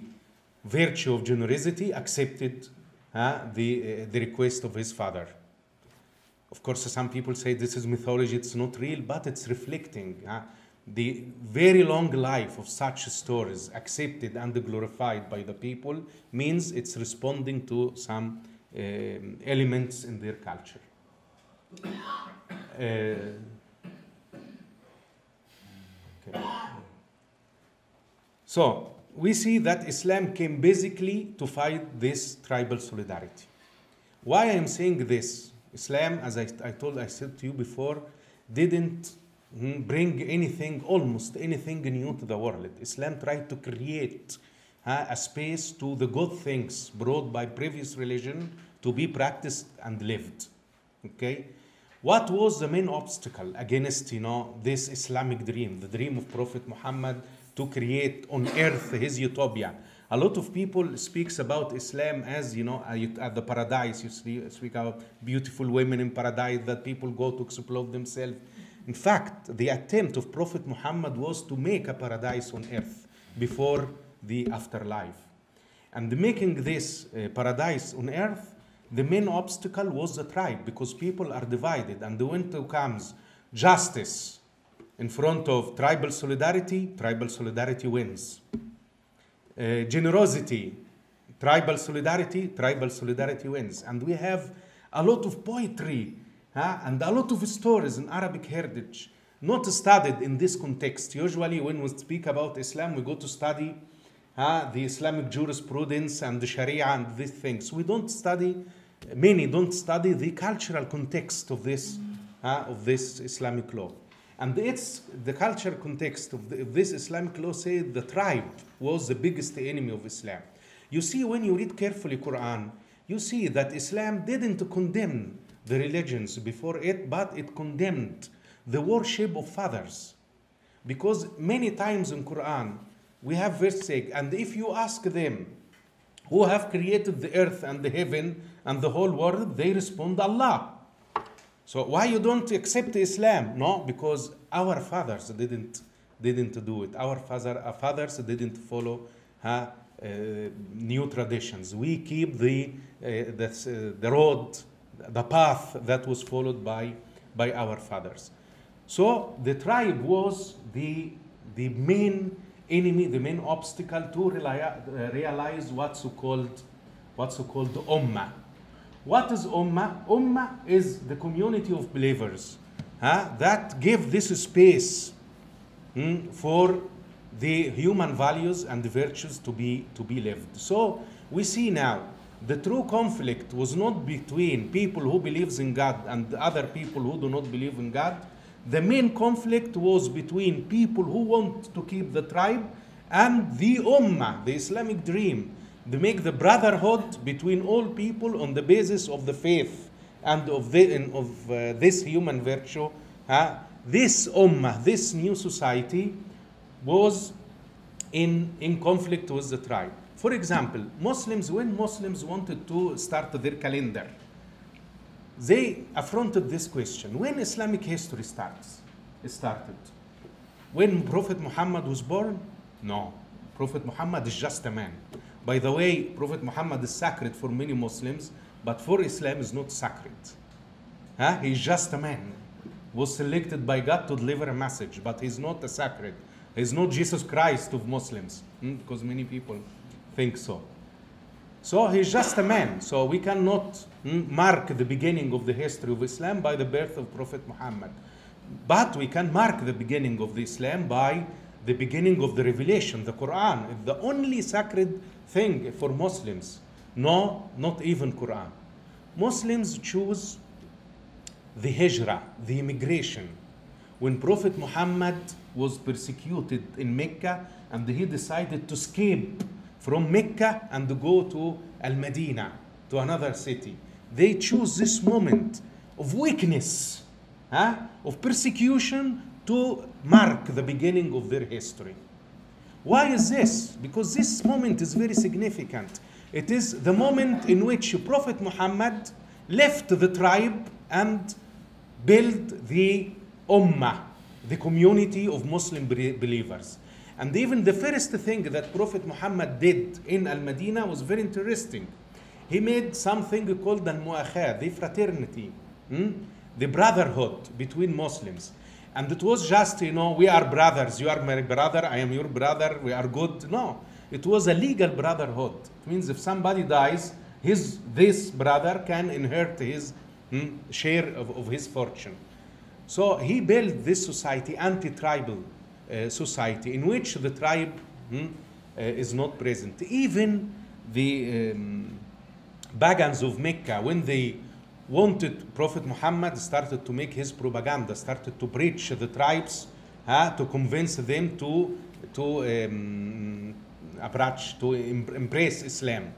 S2: virtue of generosity, accepted uh, the, uh, the request of his father. Of course, some people say this is mythology, it's not real, but it's reflecting uh, the very long life of such stories, accepted and glorified by the people, means it's responding to some um, elements in their culture. Uh, okay. So, we see that Islam came basically to fight this tribal solidarity. Why I am saying this? Islam, as I, I told, I said to you before, didn't mm, bring anything, almost anything new to the world. Islam tried to create uh, a space to the good things brought by previous religion to be practiced and lived. Okay? What was the main obstacle against, you know, this Islamic dream, the dream of Prophet Muhammad to create on earth his utopia. A lot of people speaks about Islam as you know at the paradise. You speak about beautiful women in paradise that people go to explore themselves. In fact, the attempt of Prophet Muhammad was to make a paradise on earth before the afterlife. And making this uh, paradise on earth the main obstacle was the tribe because people are divided. And when it comes justice in front of tribal solidarity, tribal solidarity wins. Uh, generosity, tribal solidarity, tribal solidarity wins. And we have a lot of poetry huh, and a lot of stories in Arabic heritage not studied in this context. Usually, when we speak about Islam, we go to study the Islamic jurisprudence and the Sharia and these things. We don't study, many don't study the cultural context of this, of this Islamic law. And it's the cultural context of, the, of this Islamic law said the tribe was the biggest enemy of Islam. You see, when you read carefully Quran, you see that Islam didn't condemn the religions before it, but it condemned the worship of fathers. Because many times in Quran, we have verse say, and if you ask them, who have created the earth and the heaven and the whole world, they respond Allah. So why you don't accept Islam? No, because our fathers didn't didn't do it. Our father, our fathers didn't follow uh, uh, new traditions. We keep the uh, the, the road, the path that was followed by by our fathers. So the tribe was the the main enemy, the main obstacle to realize what's called what's called ummah. What is ummah? Ummah is the community of believers huh, that give this space hmm, for the human values and the virtues to be to be lived. So we see now the true conflict was not between people who believes in God and other people who do not believe in God. The main conflict was between people who want to keep the tribe and the ummah, the Islamic dream, to make the brotherhood between all people on the basis of the faith and of, the, of uh, this human virtue. Uh, this ummah, this new society, was in, in conflict with the tribe. For example, Muslims, when Muslims wanted to start their calendar, they affronted this question when Islamic history starts, started. When Prophet Muhammad was born? No. Prophet Muhammad is just a man. By the way, Prophet Muhammad is sacred for many Muslims, but for Islam is not sacred. Huh? He's just a man. Was selected by God to deliver a message, but he's not a sacred. He's not Jesus Christ of Muslims, hmm? because many people think so. So he's just a man. So we cannot hmm, mark the beginning of the history of Islam by the birth of Prophet Muhammad. But we can mark the beginning of the Islam by the beginning of the revelation, the Quran. It's the only sacred thing for Muslims. No, not even Quran. Muslims choose the hijrah, the immigration. When Prophet Muhammad was persecuted in Mecca and he decided to escape from Mecca and go to Al Medina, to another city, they choose this moment of weakness, huh? of persecution to mark the beginning of their history. Why is this? Because this moment is very significant. It is the moment in which Prophet Muhammad left the tribe and built the ummah, the community of Muslim believers. And even the first thing that Prophet Muhammad did in Al Medina was very interesting. He made something called Al Mu'akhat, the fraternity, hmm? the brotherhood between Muslims. And it was just, you know, we are brothers. You are my brother, I am your brother, we are good. No, it was a legal brotherhood. It means if somebody dies, his this brother can inherit his hmm, share of, of his fortune. So he built this society, anti-tribal uh, society, in which the tribe hmm, uh, is not present. Even the um, Bagans of Mecca, when they wanted Prophet Muhammad started to make his propaganda, started to preach the tribes, uh, to convince them to to um, approach, to embrace Islam.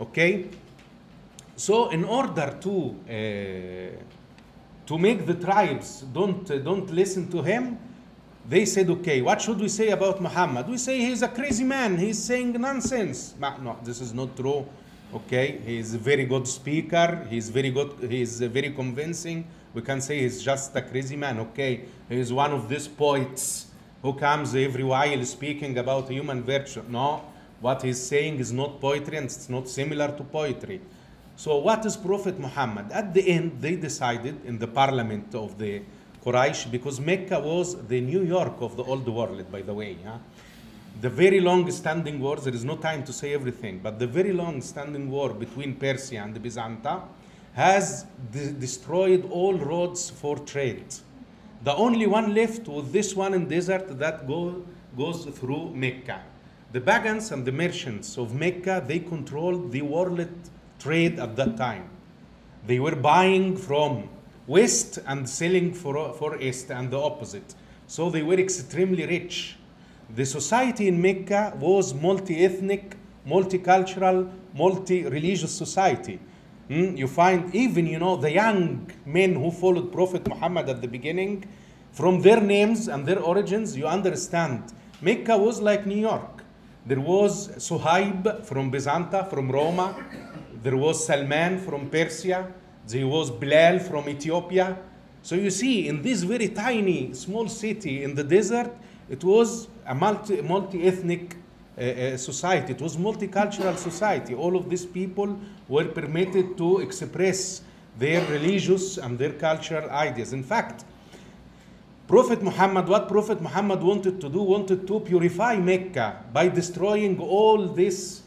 S2: Okay, so in order to uh, to make the tribes don't uh, don't listen to him, they said, okay, what should we say about Muhammad? We say he's a crazy man. He's saying nonsense. No, this is not true. Okay, he's a very good speaker. He's very good. He's very convincing. We can say he's just a crazy man. Okay, he's one of these poets who comes every while speaking about human virtue. No, what he's saying is not poetry and it's not similar to poetry. So, what is Prophet Muhammad? At the end, they decided in the parliament of the Quraysh, because Mecca was the New York of the old world, by the way. Huh? The very long standing war, there is no time to say everything, but the very long standing war between Persia and Byzanta has de- destroyed all roads for trade. The only one left was this one in desert that go, goes through Mecca. The pagans and the merchants of Mecca, they controlled the world trade at that time. They were buying from west and selling for, for east and the opposite. So they were extremely rich. The society in Mecca was multi-ethnic, multicultural, multi-religious society. Hmm? You find even, you know, the young men who followed Prophet Muhammad at the beginning, from their names and their origins, you understand. Mecca was like New York. There was Suhaib from Byzanta, from Roma. There was Salman from Persia. There was Bilal from Ethiopia. So you see, in this very tiny, small city in the desert, it was a multi, multi-ethnic uh, uh, society. It was multicultural society. All of these people were permitted to express their religious and their cultural ideas. In fact, Prophet Muhammad, what Prophet Muhammad wanted to do, wanted to purify Mecca by destroying all these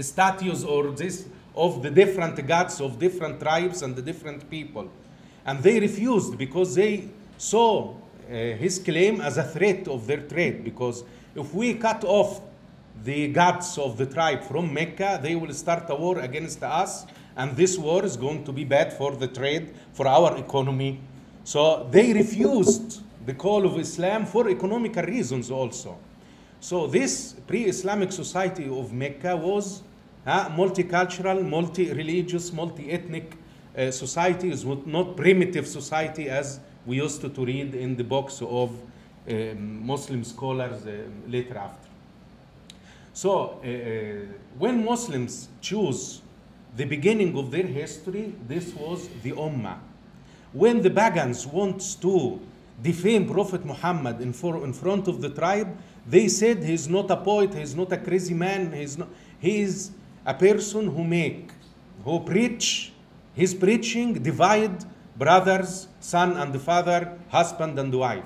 S2: statues or this of the different gods of different tribes and the different people. And they refused because they saw his claim as a threat of their trade. Because if we cut off the gods of the tribe from Mecca, they will start a war against us, and this war is going to be bad for the trade, for our economy. So they refused the call of Islam for economical reasons also. So this pre-Islamic society of Mecca was uh, multicultural, multi-religious, multi-ethnic uh, society. Is not primitive society as we used to, to read in the books of um, Muslim scholars uh, later after. So uh, when Muslims choose the beginning of their history, this was the Ummah. When the pagans wants to defame Prophet Muhammad in, for, in front of the tribe, they said he's not a poet, he's not a crazy man, he's not, he is a person who make, who preach, his preaching divide brothers, son and father, husband and wife.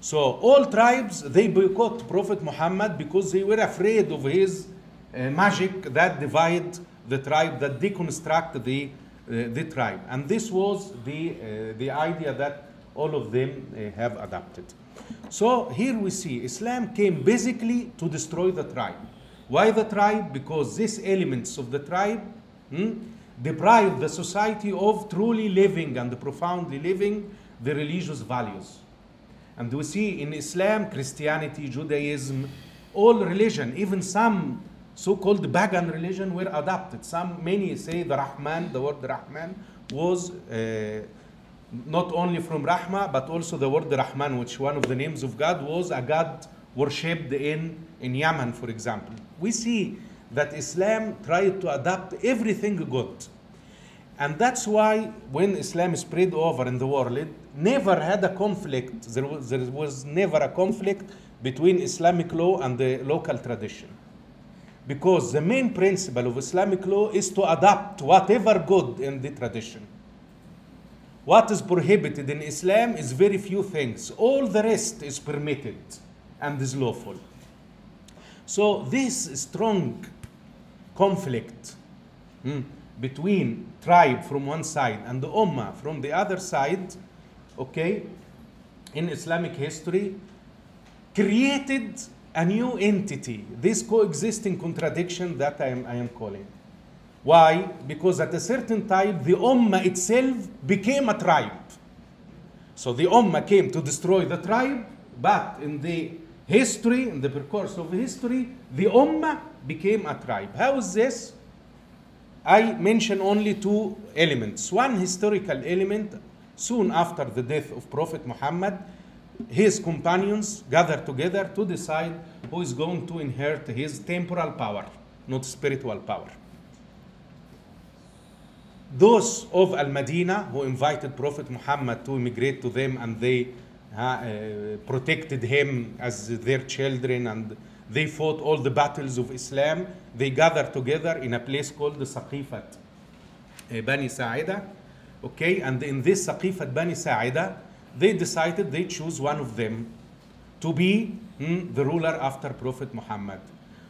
S2: So all tribes, they boycott Prophet Muhammad because they were afraid of his uh, magic that divide the tribe, that deconstruct the, uh, the tribe. And this was the, uh, the idea that all of them uh, have adopted. So here we see Islam came basically to destroy the tribe. Why the tribe? Because these elements of the tribe hmm, deprive the society of truly living and profoundly living the religious values. And we see in Islam, Christianity, Judaism, all religion, even some so-called pagan religion were adopted. Some, many say the Rahman, the word Rahman was uh, not only from Rahma, but also the word Rahman, which one of the names of God was a God worshipped in, in Yemen, for example. We see that Islam tried to adapt everything good. And that's why when Islam spread over in the world, it never had a conflict. There was, there was never a conflict between Islamic law and the local tradition. Because the main principle of Islamic law is to adapt whatever good in the tradition. What is prohibited in Islam is very few things. All the rest is permitted and is lawful. So this strong conflict hmm, between tribe from one side and the ummah from the other side, okay, in Islamic history, created a new entity, this coexisting contradiction that I am, I am calling. Why? Because at a certain time, the Ummah itself became a tribe. So the Ummah came to destroy the tribe, but in the history, in the course of history, the Ummah became a tribe. How is this? I mention only two elements. One historical element, soon after the death of Prophet Muhammad, his companions gathered together to decide who is going to inherit his temporal power, not spiritual power those of Al Medina who invited Prophet Muhammad to immigrate to them and they uh, uh, protected him as their children and they fought all the battles of Islam, they gathered together in a place called the Saqifat Bani Sa'ida. Okay, and in this Saqifat Bani Sa'ida, they decided they choose one of them to be hmm, the ruler after Prophet Muhammad.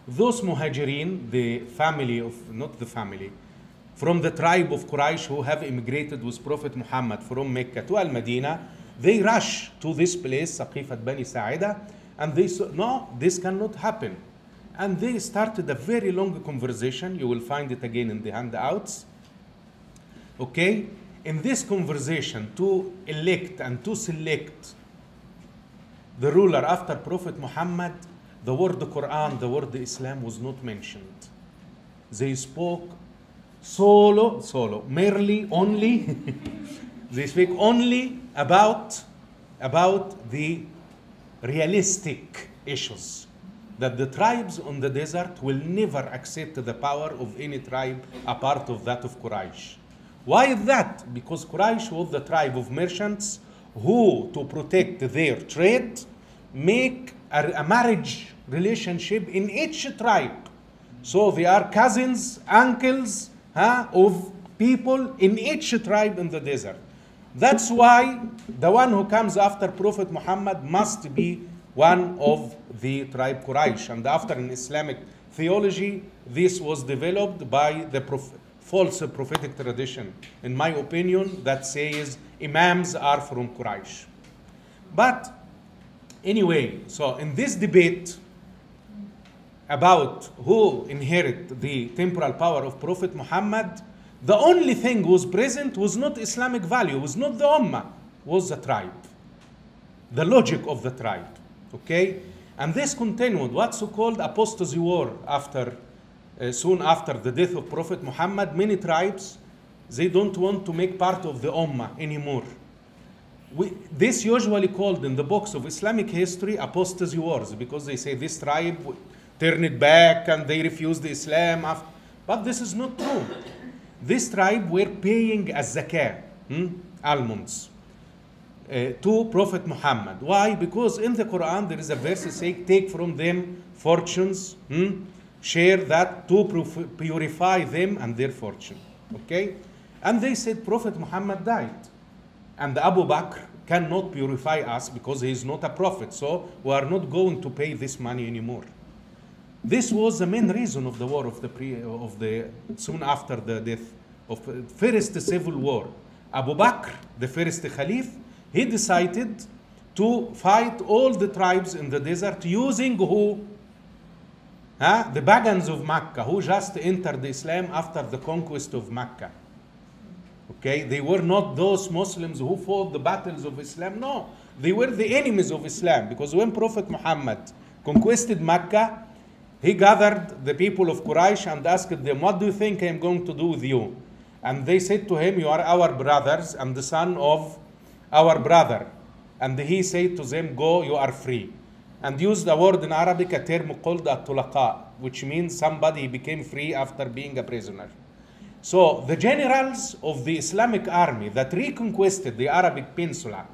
S2: Those Muhajirin, the family of, not the family, from the tribe of Quraysh who have immigrated with Prophet Muhammad from Mecca to Al Medina, they rush to this place, Saqifat Bani Sa'ida, and they said, No, this cannot happen. And they started a very long conversation. You will find it again in the handouts. Okay? In this conversation, to elect and to select the ruler after Prophet Muhammad, the word Quran, the word Islam was not mentioned. They spoke solo, solo, merely, only, they speak only about, about the realistic issues. That the tribes on the desert will never accept the power of any tribe apart of that of Quraysh. Why is that? Because Quraysh was the tribe of merchants who, to protect their trade, make a, a marriage relationship in each tribe. So they are cousins, uncles huh, of people in each tribe in the desert. That's why the one who comes after Prophet Muhammad must be one of the tribe Quraysh. And after in Islamic theology, this was developed by the prof- false prophetic tradition, in my opinion, that says Imams are from Quraysh. But anyway, so in this debate about who inherit the temporal power of Prophet Muhammad, the only thing was present was not Islamic value, was not the Ummah, was the tribe, the logic of the tribe. Okay? And this continued what's so called apostasy war after uh, soon after the death of Prophet Muhammad, many tribes they don't want to make part of the Ummah anymore. We, this usually called in the books of Islamic history apostasy wars because they say this tribe turn it back and they refuse the Islam. But this is not true. This tribe were paying a zakah, hmm, almonds, uh, to Prophet Muhammad. Why? Because in the Quran there is a verse says, take from them fortunes, hmm, share that to purify them and their fortune. Okay? And they said Prophet Muhammad died. And Abu Bakr cannot purify us because he is not a prophet. So we are not going to pay this money anymore. This was the main reason of the war of the pre, of the soon after the death of the first civil war. Abu Bakr, the first caliph, he decided to fight all the tribes in the desert using who? Huh? The pagans of Mecca who just entered Islam after the conquest of Mecca. Okay, they were not those Muslims who fought the battles of Islam. No, they were the enemies of Islam because when Prophet Muhammad conquered Mecca, he gathered the people of Quraysh and asked them, What do you think I am going to do with you? And they said to him, You are our brothers and the son of our brother. And he said to them, Go, you are free. And used a word in Arabic, a term called at which means somebody became free after being a prisoner. So the generals of the Islamic army that reconquested the Arabic Peninsula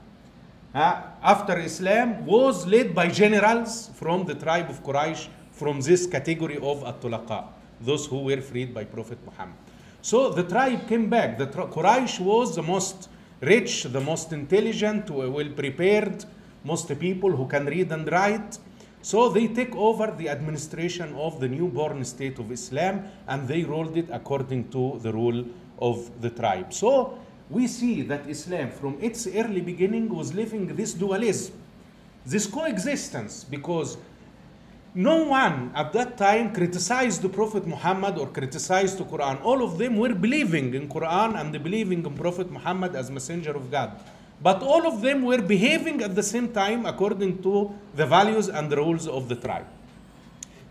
S2: uh, after Islam was led by generals from the tribe of Quraysh from this category of at-tulaqa, those who were freed by Prophet Muhammad. So the tribe came back. The Quraysh was the most rich, the most intelligent, well prepared, most people who can read and write. So they take over the administration of the newborn state of Islam and they ruled it according to the rule of the tribe. So we see that Islam from its early beginning was living this dualism, this coexistence, because no one at that time criticized the Prophet Muhammad or criticized the Quran. All of them were believing in Quran and believing in Prophet Muhammad as messenger of God. But all of them were behaving at the same time according to the values and the rules of the tribe.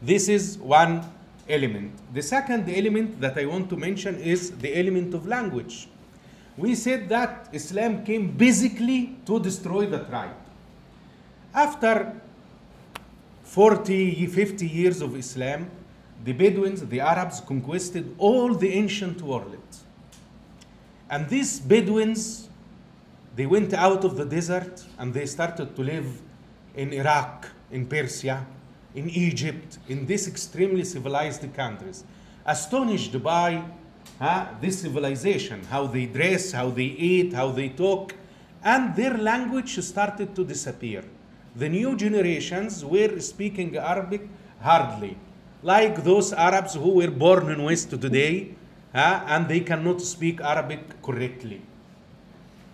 S2: This is one element. The second element that I want to mention is the element of language. We said that Islam came basically to destroy the tribe. After 40, 50 years of Islam, the Bedouins, the Arabs, conquered all the ancient world. And these Bedouins, they went out of the desert and they started to live in Iraq, in Persia, in Egypt, in these extremely civilized countries, astonished by huh, this civilization, how they dress, how they eat, how they talk, and their language started to disappear. The new generations were speaking Arabic hardly, like those Arabs who were born in West today, huh, and they cannot speak Arabic correctly.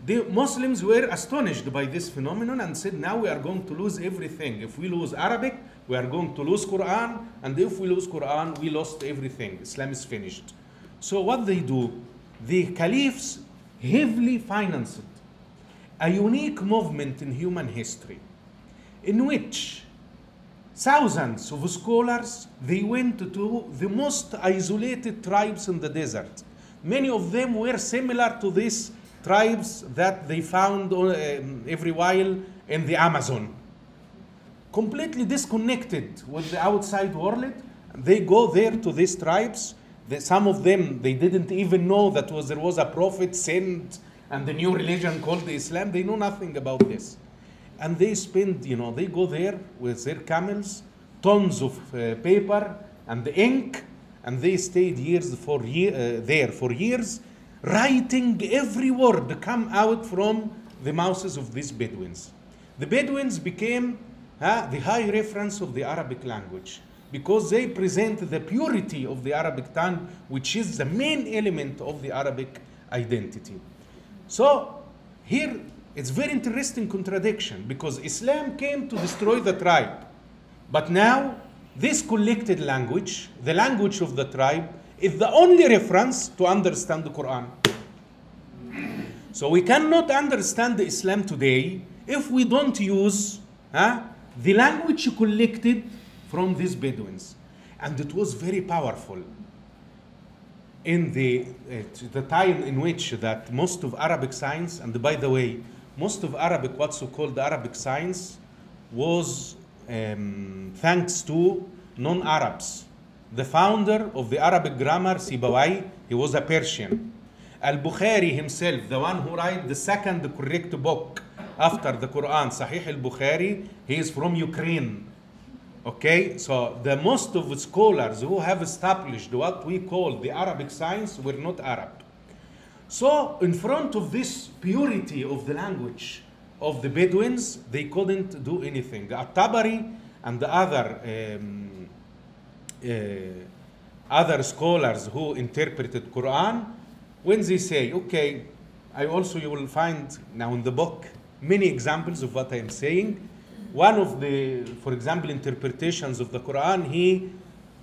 S2: The Muslims were astonished by this phenomenon and said, now we are going to lose everything. If we lose Arabic, we are going to lose Quran, and if we lose Quran, we lost everything. Islam is finished. So what they do, the caliphs heavily financed a unique movement in human history in which thousands of scholars they went to the most isolated tribes in the desert. Many of them were similar to these tribes that they found uh, every while in the amazon. Completely disconnected with the outside world they go there to these tribes. Some of them they didn't even know that was there was a prophet sent and the new religion called the islam. They know nothing about this and they spend you know they go there with their camels tons of uh, paper and the ink and they stayed years for year, uh, there for years writing every word come out from the mouths of these bedouins. The bedouins became uh, the high reference of the arabic language because they present the purity of the arabic tongue which is the main element of the arabic identity. So here it's very interesting contradiction because Islam came to destroy the tribe. But now this collected language, the language of the tribe, is the only reference to understand the Quran. So we cannot understand Islam today if we don't use huh, the language collected from these Bedouins. And it was very powerful in the, uh, the time in which that most of Arabic science, and by the way, most of Arabic, what's so-called Arabic science, was um, thanks to non-Arabs. The founder of the Arabic grammar, Sibawai, he was a Persian. Al-Bukhari himself, the one who wrote the second correct book after the Quran, Sahih al-Bukhari, he is from Ukraine. Okay, so the most of the scholars who have established what we call the Arabic science were not Arab. So, in front of this purity of the language of the Bedouins, they couldn't do anything. At-Tabari and the other um, uh, other scholars who interpreted Quran, when they say, okay, I also you will find now in the book many examples of what I am saying. One of the, for example, interpretations of the Quran, he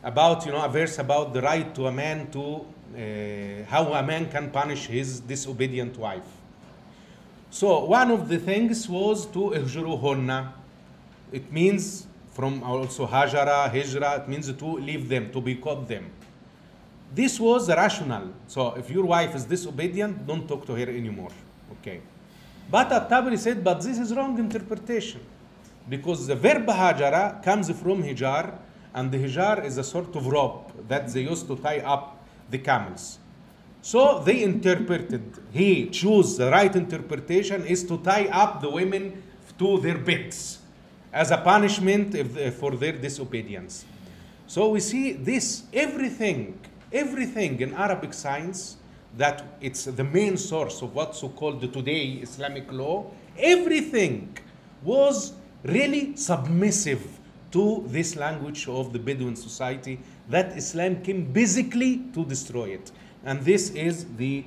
S2: about you know a verse about the right to a man to Uh, how a man can punish his disobedient wife. So one of the things was to ihjuruhunna. It means from also hajara, hijra, it means to leave them, to boycott them. This was rational. So if your wife is disobedient, don't talk to her anymore. Okay. But At-Tabari said, but this is wrong interpretation. Because the verb hajara comes from hijar, and the hijar is a sort of rope that they used to tie up the camels. So they interpreted, he chose the right interpretation is to tie up the women to their beds as a punishment if, for their disobedience. So we see this, everything, everything in Arabic science, that it's the main source of what's so-called today Islamic law, everything was really submissive to this language of the Bedouin society that Islam came basically to destroy it. And this is the,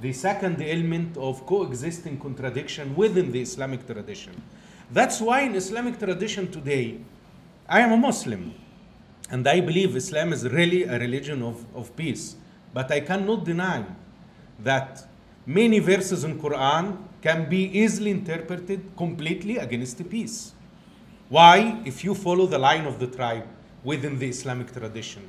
S2: the second element of coexisting contradiction within the Islamic tradition. That's why in Islamic tradition today, I am a Muslim, and I believe Islam is really a religion of, of peace. But I cannot deny that many verses in Quran can be easily interpreted completely against the peace. Why? If you follow the line of the tribe within the Islamic tradition.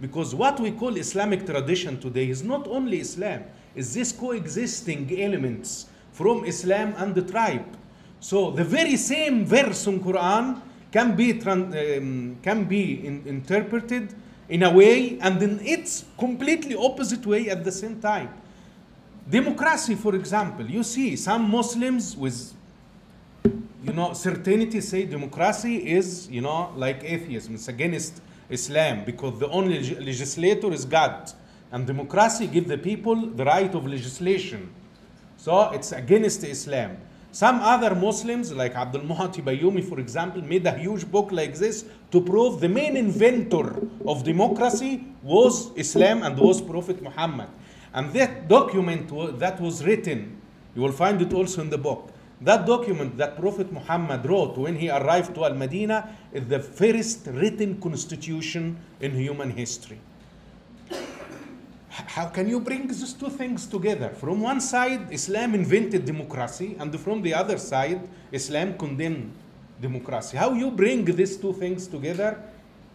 S2: Because what we call Islamic tradition today is not only Islam, it's this coexisting elements from Islam and the tribe. So the very same verse in Quran can be, um, can be in, interpreted in a way and in its completely opposite way at the same time. Democracy, for example, you see some Muslims with you know, certainty say democracy is, you know, like atheism. It's against Islam because the only legislator is God. And democracy give the people the right of legislation. So it's against Islam. Some other Muslims, like Abdul Muhati Bayoumi, for example, made a huge book like this to prove the main inventor of democracy was Islam and was Prophet Muhammad. And that document that was written, you will find it also in the book. That document that Prophet Muhammad wrote when he arrived to Al Medina is the first written constitution in human history. How can you bring these two things together? From one side, Islam invented democracy, and from the other side, Islam condemned democracy. How you bring these two things together?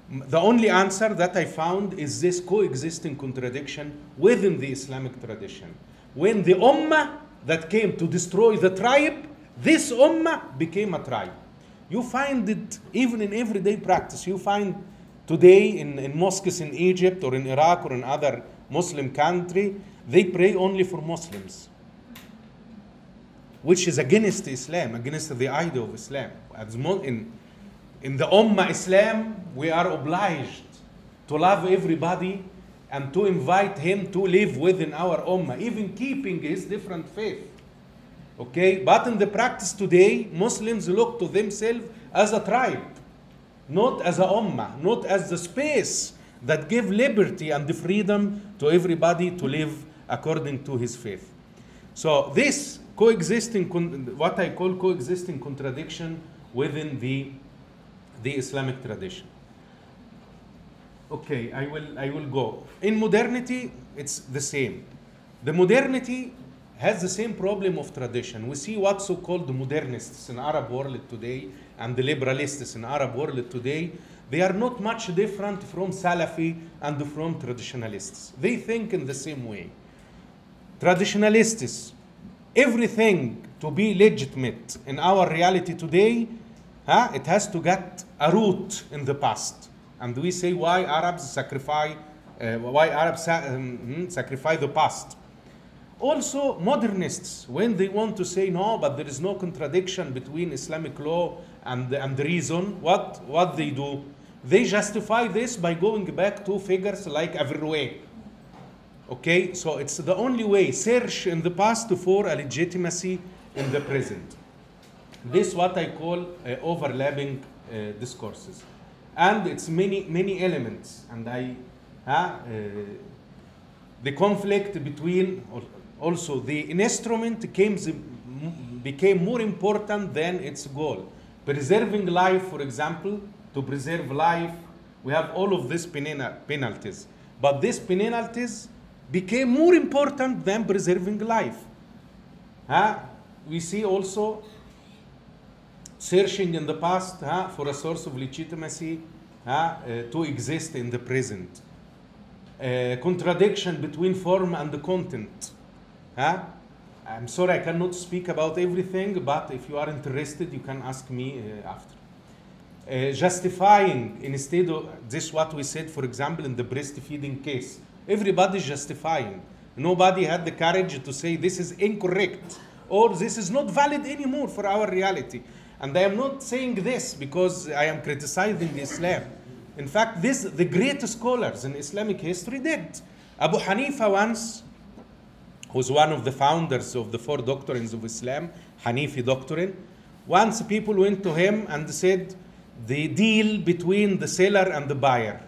S2: The only answer that I found is this coexisting contradiction within the Islamic tradition. When the Ummah that came to destroy the tribe, this Ummah became a tribe. You find it even in everyday practice. You find today in, in mosques in Egypt or in Iraq or in other Muslim country, they pray only for Muslims, which is against Islam, against the idea of Islam. As in, in the Ummah Islam, we are obliged to love everybody and to invite him to live within our Ummah, even keeping his different faith. Okay, but in the practice today, Muslims look to themselves as a tribe, not as a ummah, not as the space that give liberty and the freedom to everybody to live according to his faith. So this coexisting, what I call coexisting contradiction within the, the Islamic tradition. Okay, I will, I will go. In modernity, it's the same. The modernity has the same problem of tradition. We see what so-called modernists in Arab world today and the liberalists in Arab world today, they are not much different from Salafi and from traditionalists. They think in the same way. Traditionalists, everything to be legitimate in our reality today, huh, it has to get a root in the past. And we say why Arabs sacrifice, uh, why Arabs um, hmm, sacrifice the past. Also, modernists, when they want to say no, but there is no contradiction between Islamic law and, and reason, what, what they do? They justify this by going back to figures like Averroes. Okay, so it's the only way. Search in the past for a legitimacy in the present. This what I call uh, overlapping uh, discourses, and it's many many elements. And I, uh, the conflict between also the instrument came, became more important than its goal. Preserving life, for example, to preserve life, we have all of these penalties. But these penalties became more important than preserving life. Huh? We see also searching in the past huh, for a source of legitimacy huh, uh, to exist in the present. Uh, contradiction between form and the content. Huh? I'm sorry I cannot speak about everything, but if you are interested, you can ask me uh, after. Uh, justifying instead of this what we said for example in the breastfeeding case everybody's justifying nobody had the courage to say this is incorrect or this is not valid anymore for our reality and i am not saying this because i am criticizing islam in fact this the great scholars in islamic history did abu hanifa once who's one of the founders of the four doctrines of islam hanifi doctrine once people went to him and said the deal between the seller and the buyer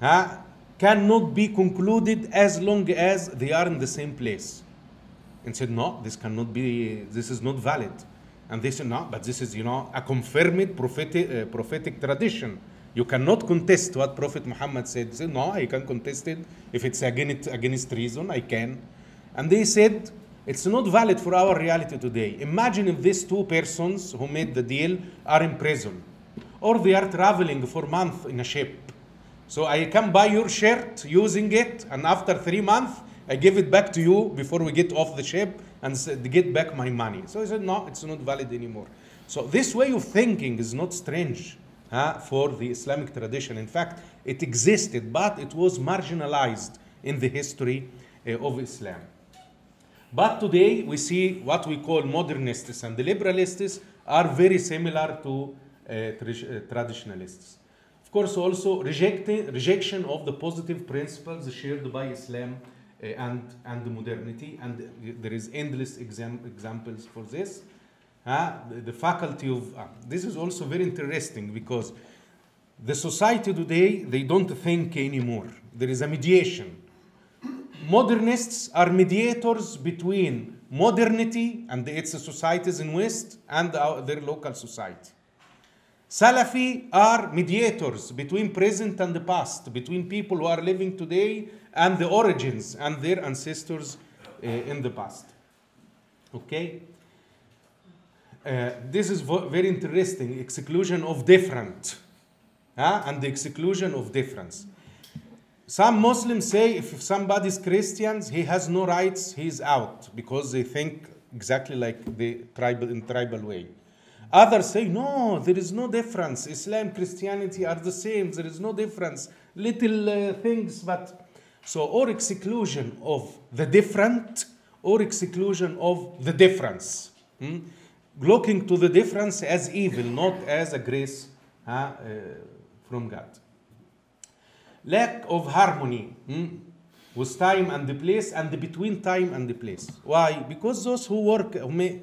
S2: huh, cannot be concluded as long as they are in the same place. And said, no, this cannot be, this is not valid. And they said, no, but this is, you know, a confirmed prophetic, uh, prophetic tradition. You cannot contest what Prophet Muhammad said. They said, no, I can contest it. If it's against, against reason, I can. And they said, it's not valid for our reality today. Imagine if these two persons who made the deal are in prison or they are traveling for months in a ship. So I can buy your shirt using it, and after three months, I give it back to you before we get off the ship and get back my money. So he said, no, it's not valid anymore. So this way of thinking is not strange huh, for the Islamic tradition. In fact, it existed, but it was marginalized in the history uh, of Islam. But today we see what we call modernists and liberalists are very similar to uh, uh, traditionalists. Of course, also rejecting, rejection of the positive principles shared by Islam uh, and, and modernity, and there is endless exam, examples for this. Uh, the, the faculty of, uh, this is also very interesting because the society today, they don't think anymore. There is a mediation. Modernists are mediators between modernity and its societies in West and our, their local society. Salafi are mediators between present and the past, between people who are living today and the origins and their ancestors uh, in the past. Okay? Uh, this is very interesting exclusion of different and the exclusion of difference. Some Muslims say if somebody is Christian, he has no rights, he is out because they think exactly like the tribal in tribal way. Others say no, there is no difference. Islam, Christianity are the same. There is no difference. Little uh, things, but so or exclusion of the different or exclusion of the difference. Hmm? Looking to the difference as evil, not as a grace uh, uh, from God lack of harmony hmm, with time and the place and between time and the place. Why? Because those who work who may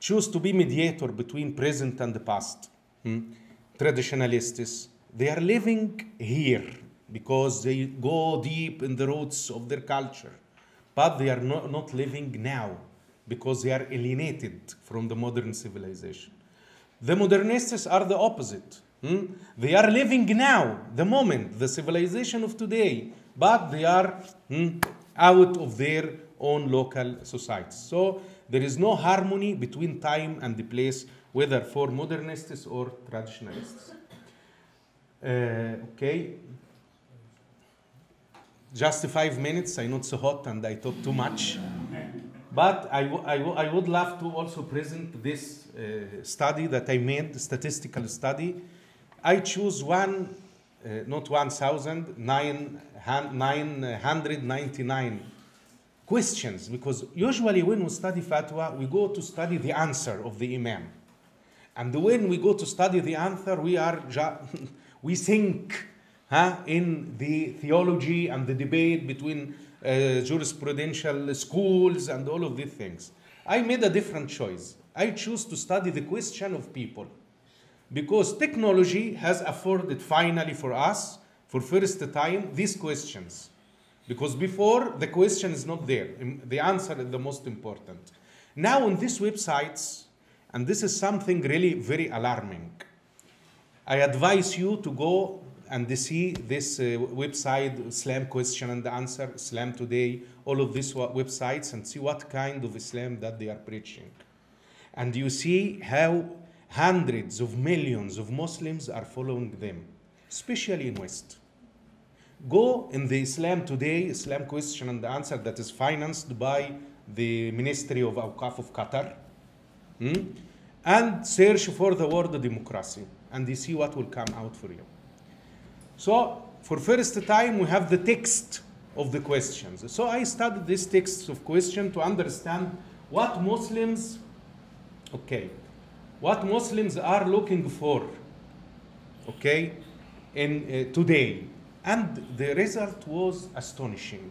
S2: choose to be mediator between present and the past, hmm, traditionalists, they are living here because they go deep in the roots of their culture, but they are not, not living now because they are alienated from the modern civilization. The modernists are the opposite. Hmm? They are living now, the moment, the civilization of today, but they are hmm, out of their own local societies. So there is no harmony between time and the place, whether for modernists or traditionalists. Uh, okay. Just five minutes. I know it's hot and I talk too much. But I, I, I would love to also present this uh, study that I made, statistical study. I choose one, uh, not 1,999 questions because usually when we study fatwa, we go to study the answer of the imam. And when we go to study the answer, we are we think huh, in the theology and the debate between uh, jurisprudential schools and all of these things. I made a different choice. I choose to study the question of people because technology has afforded finally for us, for first time, these questions. Because before the question is not there, the answer is the most important. Now on these websites, and this is something really very alarming. I advise you to go and see this uh, website, Islam Question and Answer, Islam Today, all of these websites, and see what kind of Islam that they are preaching. And you see how hundreds of millions of Muslims are following them, especially in West. Go in the Islam Today, Islam Question and Answer that is financed by the Ministry of Awqaf of Qatar, hmm? and search for the word democracy, and you see what will come out for you. So, for first time, we have the text of the questions. So I studied this text of question to understand what Muslims, okay, what Muslims are looking for, okay, in uh, today, and the result was astonishing.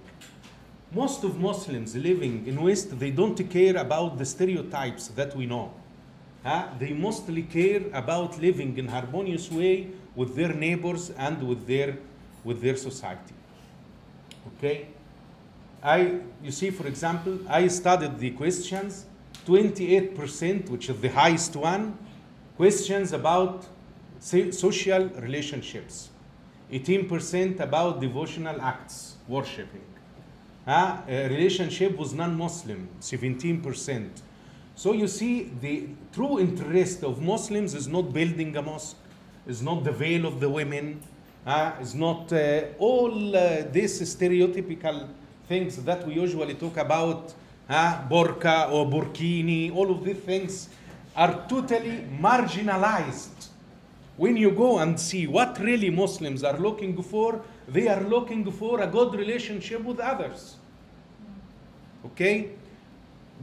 S2: Most of Muslims living in West, they don't care about the stereotypes that we know. Huh? They mostly care about living in harmonious way with their neighbors and with their with their society. Okay? I you see, for example, I studied the questions, 28%, which is the highest one, questions about social relationships. 18% about devotional acts, worshipping. Uh, relationship with non-Muslim, 17%. So you see, the true interest of Muslims is not building a mosque, is not the veil of the women, uh, is not uh, all uh, these stereotypical things that we usually talk about, uh, burqa or burkini, all of these things are totally marginalized. When you go and see what really Muslims are looking for, they are looking for a good relationship with others. Okay?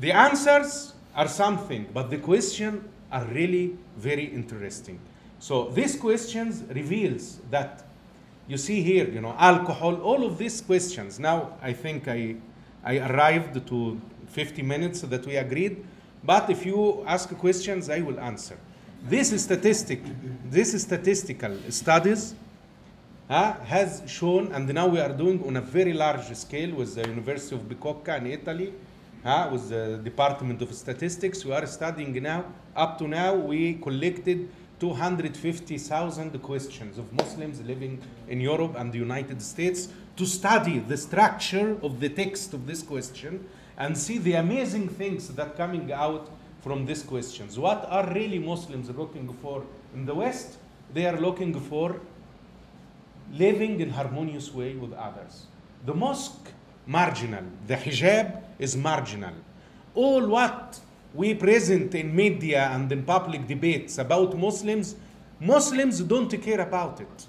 S2: The answers are something, but the question are really very interesting. So these questions reveals that you see here, you know, alcohol, all of these questions. Now I think I, I arrived to 50 minutes that we agreed. But if you ask questions, I will answer. This is statistic. This is statistical studies uh, has shown, and now we are doing on a very large scale with the University of Bicocca in Italy, uh, with the Department of Statistics. We are studying now. Up to now, we collected 250,000 questions of Muslims living in Europe and the United States to study the structure of the text of this question and see the amazing things that coming out from these questions. What are really Muslims looking for in the West? They are looking for living in harmonious way with others. The mosque, marginal. The hijab is marginal. All what we present in media and in public debates about Muslims, Muslims don't care about it.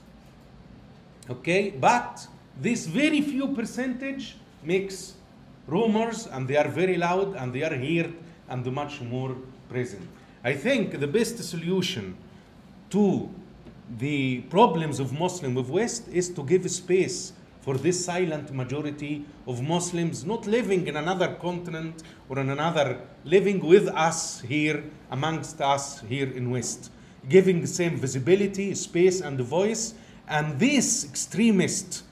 S2: Okay? But this very few percentage makes rumors and they are very loud and they are heard and much more present. I think the best solution to the problems of Muslim of West is to give space for this silent majority of Muslims not living in another continent or in another, living with us here, amongst us here in West, giving the same visibility, space, and voice. And these extremist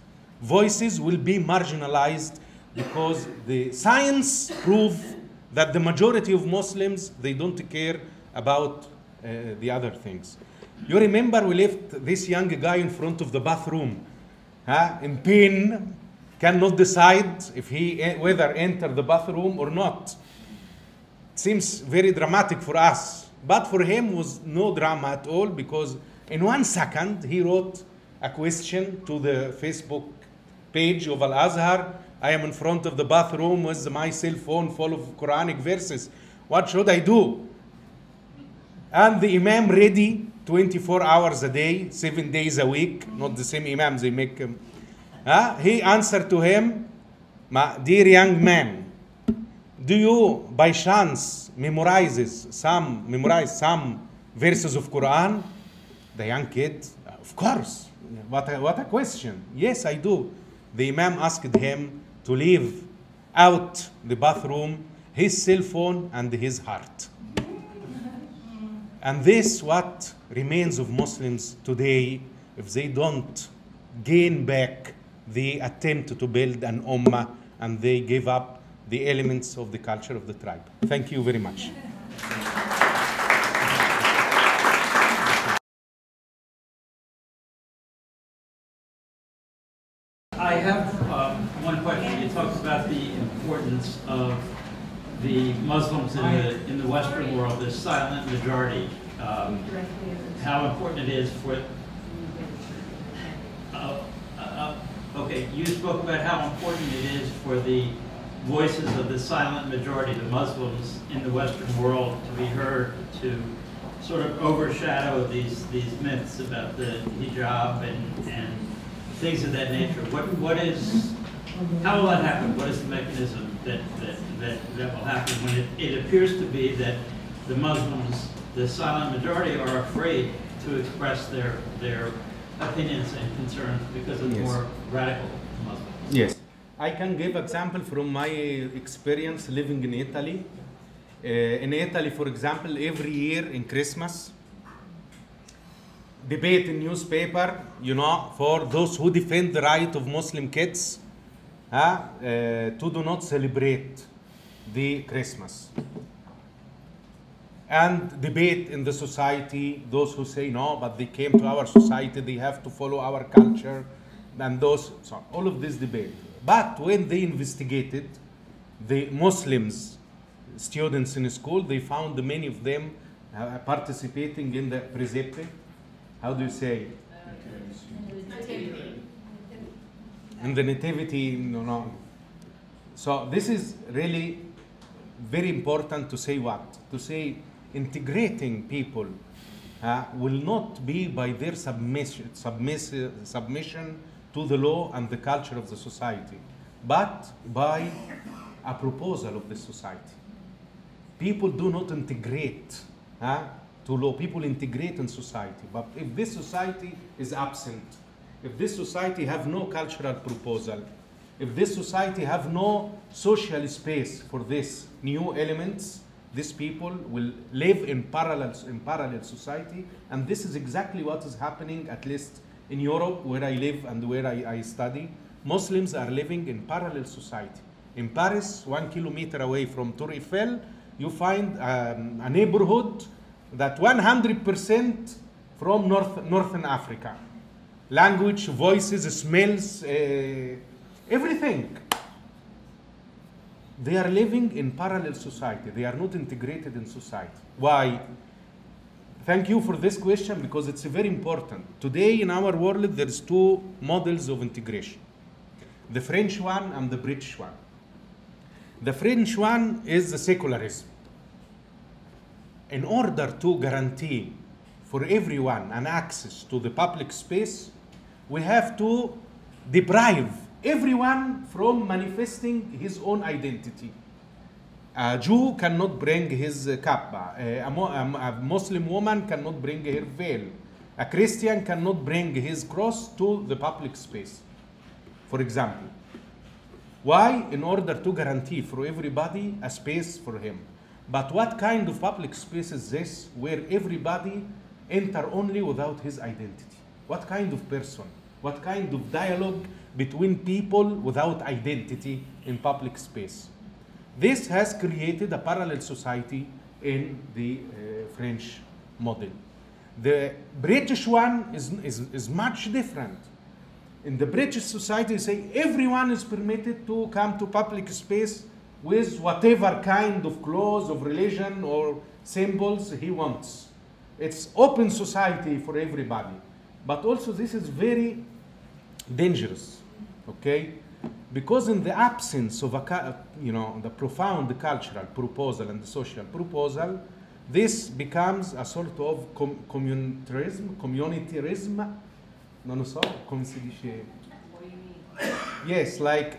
S2: voices will be marginalized because the science prove that the majority of Muslims they don't care about uh, the other things. You remember we left this young guy in front of the bathroom, huh, in pain, cannot decide if he whether enter the bathroom or not. It seems very dramatic for us, but for him was no drama at all because in one second he wrote a question to the Facebook page of Al Azhar I am in front of the bathroom with my cell phone full of Quranic verses. What should I do? And the Imam ready 24 hours a day, seven days a week, not the same Imam, they make him. He answered to him, My dear young man, do you by chance memorizes some memorize some verses of Quran? The young kid, of course. What a, what a question. Yes, I do. The Imam asked him, to leave out the bathroom his cell phone and his heart. And this what remains of Muslims today if they don't gain back the attempt to build an ummah and they give up the elements of the culture of the tribe. Thank you very much.
S3: I have um, one question. You talked about the importance of the Muslims in the in the Western world, the silent majority. Um, how important it is for. Uh, uh, okay, you spoke about how important it is for the voices of the silent majority, the Muslims in the Western world, to be heard, to sort of overshadow these these myths about the hijab and and things of that nature. What what is how will that happen? What is the mechanism that that that, that will happen when it, it appears to be that the Muslims, the silent majority, are afraid to express their their opinions and concerns because of
S2: Yes.
S3: more radical Muslims.
S2: Yes. I can give example from my experience living in Italy. Uh, in Italy, for example, every year in Christmas, debate in newspaper, you know, for those who defend the right of Muslim kids huh, uh, to do not celebrate the Christmas. And debate in the society, those who say no, but they came to our society, they have to follow our culture, and those, so all of this debate. But when they investigated the Muslims, students in school, they found many of them uh, participating in the presepe. How do you say? in the nativity, no know. So this is really very important to say what? To say integrating people uh, will not be by their submission, submiss- submission to the law and the culture of the society, but by a proposal of the society. People do not integrate uh, to law. People integrate in society. But if this society is absent, if this society have no cultural proposal, if this society have no social space for these new elements, these people will live in parallel, in parallel society. And this is exactly what is happening, at least in Europe, where I live and where I, I study. Muslims are living in parallel society. In Paris, one kilometer away from Tour Eiffel, you find um, a neighborhood that 100% from North, Northern Africa. Language, voices, smells, uh, everything. They are living in parallel society. They are not integrated in society. Why? Thank you for this question because it's very important. Today in our world, there's two models of integration. The French one and the British one. The French one is the secularism. In order to guarantee for everyone an access to the public space, we have to deprive everyone from manifesting his own identity. A Jew cannot bring his kippa. A, a Muslim woman cannot bring her veil. A Christian cannot bring his cross to the public space. For example, why? In order to guarantee for everybody a space for him. But what kind of public space is this where everybody enter only without his identity? What kind of person? What kind of dialogue between people without identity in public space? This has created a parallel society in the uh, French model. The British one is, is, is much different. In the British society, say everyone is permitted to come to public space with whatever kind of clothes, of religion, or symbols he wants. It's open society for everybody. But also, this is very dangerous, okay? Because in the absence of a, you know, the profound cultural proposal and the social proposal, this becomes a sort of com- communitarism, communitarism, non lo so? Yes, like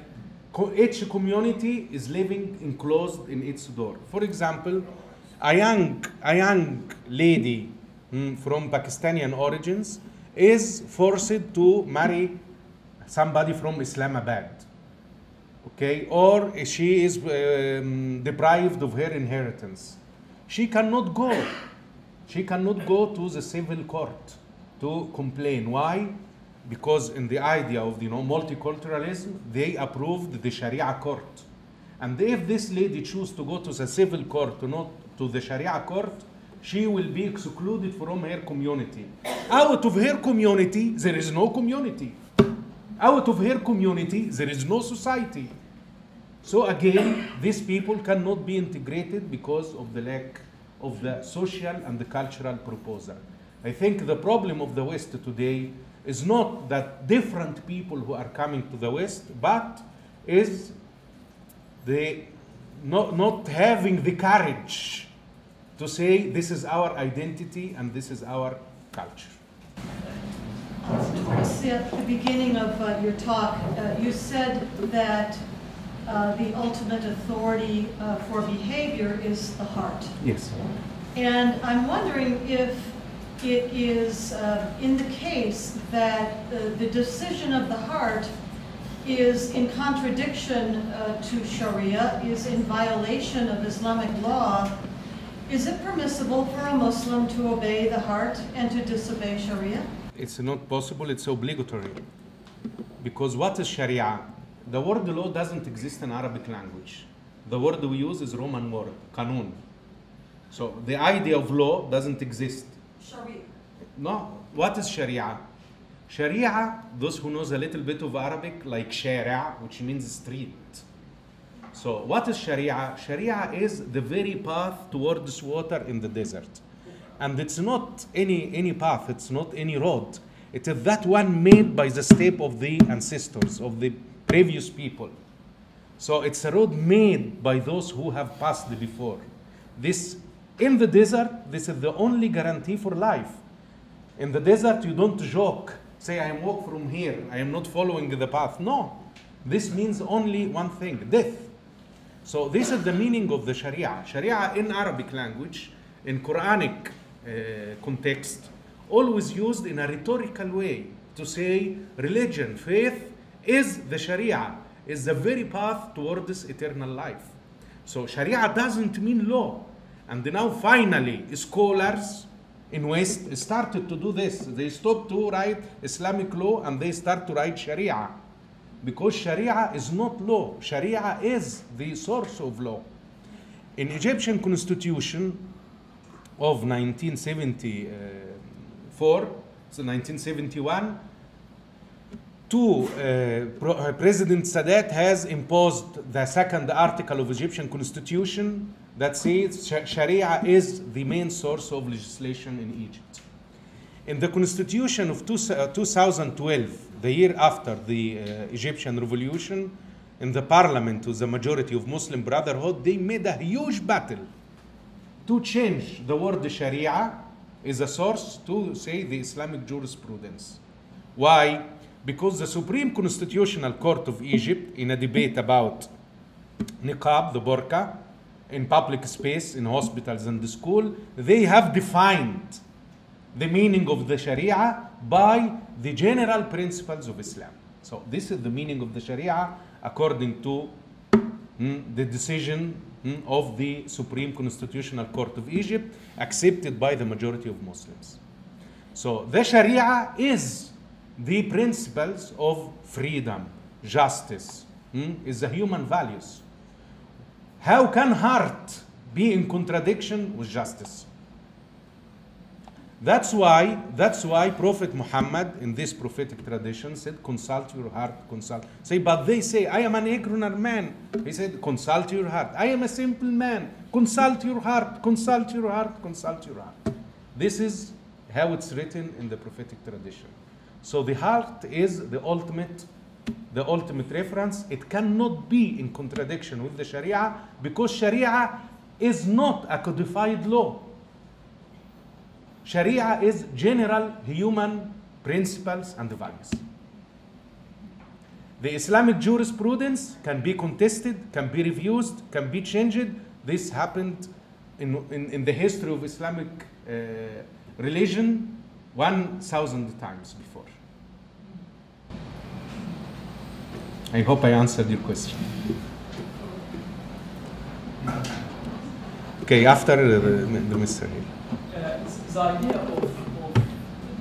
S2: each community is living enclosed in its door. For example, a young, a young lady mm, from Pakistani origins is forced to marry somebody from Islamabad. Okay, or she is um, deprived of her inheritance. She cannot go. She cannot go to the civil court to complain. Why? Because in the idea of you know multiculturalism, they approved the Sharia court. And if this lady choose to go to the civil court, to not to the Sharia court, she will be excluded from her community. Out of her community, there is no community. Out of her community, there is no society. So again, these people cannot be integrated because of the lack of the social and the cultural proposal. I think the problem of the West today is not that different people who are coming to the West, but is the not, not having the courage to say this is our identity and this is our culture.
S4: Towards the the beginning of uh, your talk, uh, you said that uh, the ultimate authority uh, for behavior is the heart.
S2: Yes.
S4: And I'm wondering if it is uh, in the case that the the decision of the heart is in contradiction uh, to Sharia, is in violation of Islamic law, is it permissible for a Muslim to obey the heart and to disobey Sharia?
S2: It's not possible, it's obligatory. Because what is Sharia? The word law doesn't exist in Arabic language. The word we use is Roman word, kanun. So the idea of law doesn't exist.
S4: Sharia.
S2: No, what is Sharia? Sharia, those who knows a little bit of Arabic, like Sharia, which means street. So what is Sharia? Sharia is the very path towards water in the desert. And it's not any, any path, it's not any road. It is that one made by the step of the ancestors, of the previous people. So it's a road made by those who have passed before. This in the desert, this is the only guarantee for life. In the desert, you don't joke, say, I walk from here, I am not following the path. No, this means only one thing death. So, this is the meaning of the Sharia. Sharia in Arabic language, in Quranic Eh, context, always used in a rhetorical way to say religion, faith is the Sharia, is the very path towards eternal life. So Sharia doesn't mean law. And now finally, scholars in West started to do this. They stopped to write Islamic law and they start to write Sharia. Because Sharia is not law. Sharia is the source of law. In Egyptian constitution of 1974, so 1971, two, uh, uh, President Sadat has imposed the second article of Egyptian constitution that says Sharia is the main source of legislation in Egypt. In the constitution of two, uh, 2012, the year after the uh, Egyptian revolution, in the parliament with the majority of Muslim Brotherhood, they made a huge battle to change the word Sharia is a source to say the Islamic jurisprudence. Why? Because the Supreme Constitutional Court of Egypt, in a debate about niqab, the burqa, in public space, in hospitals and the school, they have defined the meaning of the Sharia by the general principles of Islam. So this is the meaning of the Sharia according to mm, the decision of the Supreme Constitutional Court of Egypt, accepted by the majority of Muslims. So the Sharia is the principles of freedom, justice, mm, is the human values. How can heart be in contradiction with justice? That's why, that's why Prophet Muhammad in this prophetic tradition said, consult your heart, consult. Say, but they say, I am an ignorant man. He said, consult your heart. I am a simple man. Consult your heart, consult your heart, consult your heart. This is how it's written in the prophetic tradition. So the heart is the ultimate, the ultimate reference. It cannot be in contradiction with the Sharia because Sharia is not a codified law. Sharia is general human principles and values. The Islamic jurisprudence can be contested, can be reviewed, can be changed. This happened in, in, in the history of Islamic uh, religion 1,000 times before. I hope I answered your question. Okay, after uh, the, the Mr.
S5: The idea of, of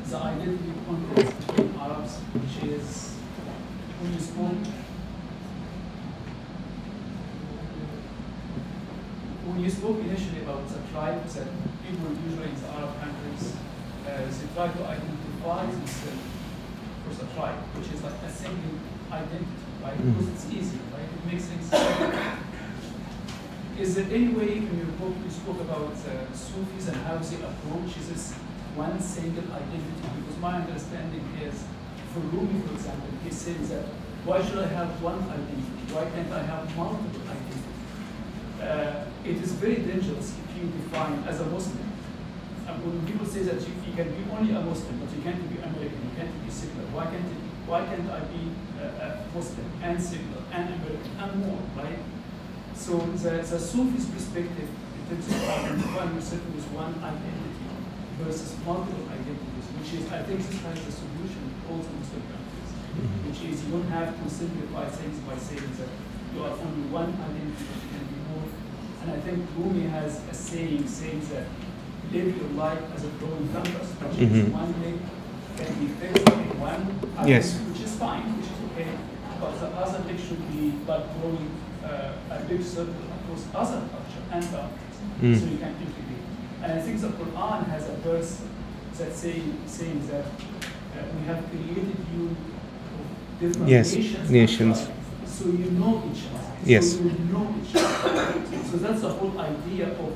S5: the identity conflict between Arabs, which is when you spoke when you spoke initially about the tribes that people usually in the Arab countries uh, they try to identify themselves as a tribe, which is like a single identity, right?
S2: Mhm.
S5: Because it's easy, right? It makes things. Is there any way in your book you spoke about uh, Sufis and how they approach this one single identity? Because my understanding is, for Rumi, for example, he says that why should I have one identity? Why can't I have multiple identities? Uh, it is very dangerous if you define as a Muslim. And when people say that you, you can be only a Muslim, but you can't be American, you can't be secular. Why can't it, why can't I be a, a Muslim and secular and American and more, right? So the, the Sufi's perspective in terms of identifying yourself with one identity versus multiple identities, which is, I think this has the solution to all the Muslim countries, which is you don't have to simplify things by saying that you are only one identity, but you can be more. And I think Rumi has a saying saying that live your life as a flowing canvas, which is
S2: Mhm.
S5: one leg can be fixed in one identity,
S2: Yes.
S5: which is fine, which is okay, but the other leg should be like growing uh, a big circle across other culture and boundaries,
S2: Mm.
S5: so you can integrate. And I think the Quran has a verse that saying saying that uh, we have created you of different
S2: Yes,
S5: nations,
S2: nations.
S5: so you know each other.
S2: Yes.
S5: So you know each other. so that's the whole idea of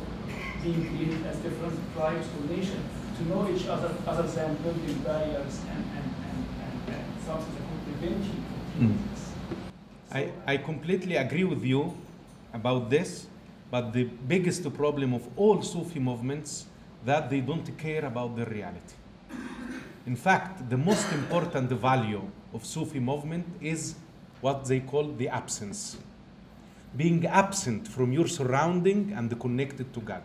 S5: being created as different tribes or nations to know each other other than building barriers and, and, and, and, and something that would prevent you from doing
S2: Mm.
S5: this.
S2: I, I completely agree with you about this, but the biggest problem of all Sufi movements that they don't care about the reality. In fact, the most important value of Sufi movement is what they call the absence. Being absent from your surrounding and connected to God.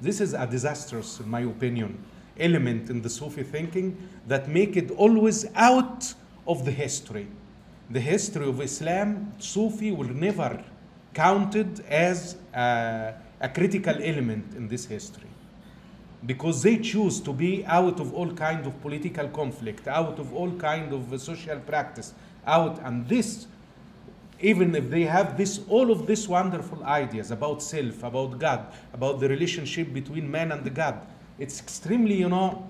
S2: This is a disastrous, in my opinion, element in the Sufi thinking that make it always out of the history. The history of Islam, Sufi will never counted as a, a critical element in this history. Because they choose to be out of all kind of political conflict, out of all kind of social practice, out and this even if they have this all of these wonderful ideas about self about god about the relationship between man and god it's extremely you know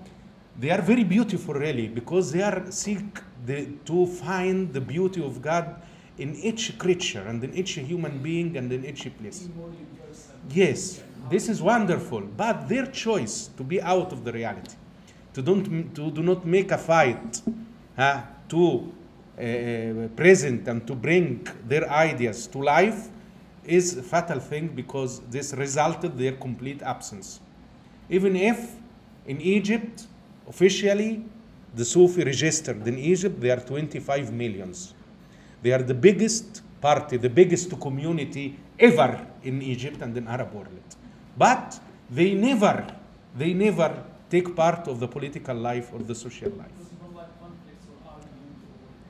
S2: they are very beautiful really because they are seek the, to find the beauty of god in each creature and in each human being and in each place. Yes, this is wonderful, but their choice to be out of the reality, to don't to do not make a fight, huh, to uh, present and to bring their ideas to life, is a fatal thing because this resulted their complete absence. Even if in Egypt officially the Sufi registered in Egypt they are 25 millions. They are the biggest party, the biggest community ever in Egypt and in Arab world. But they never, they never take part of the political life or the social life.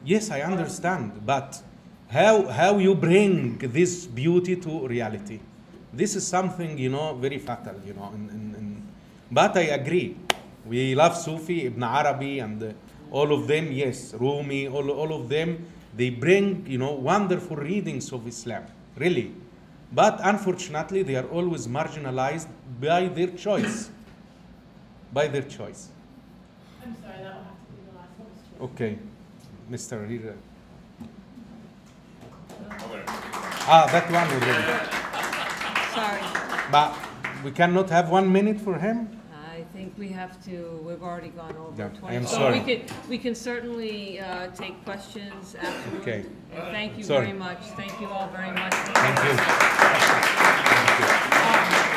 S2: Yes, I understand, but how how you bring this beauty to reality? This is something you know very fatal, you know. In, in, in, but I agree. We love Sufi, Ibn Arabi, and uh, all of them. Yes, Rumi, all, all of them. They bring you know wonderful readings of Islam, really. But unfortunately, they are always marginalized by their choice. By their choice.
S6: I'm sorry, that will have to be the last one.
S2: Okay, Mr. Rira. Ah, that one already.
S1: Sorry.
S2: But we cannot have one minute for him?
S1: we have to, we've already gone over
S2: Yeah, I twenty. am
S1: So
S2: sorry.
S1: We could, we can certainly uh, take questions afterward.
S2: Okay.
S1: And thank you
S2: Sorry.
S1: very much. Thank you all very much.
S2: Thank you. Um,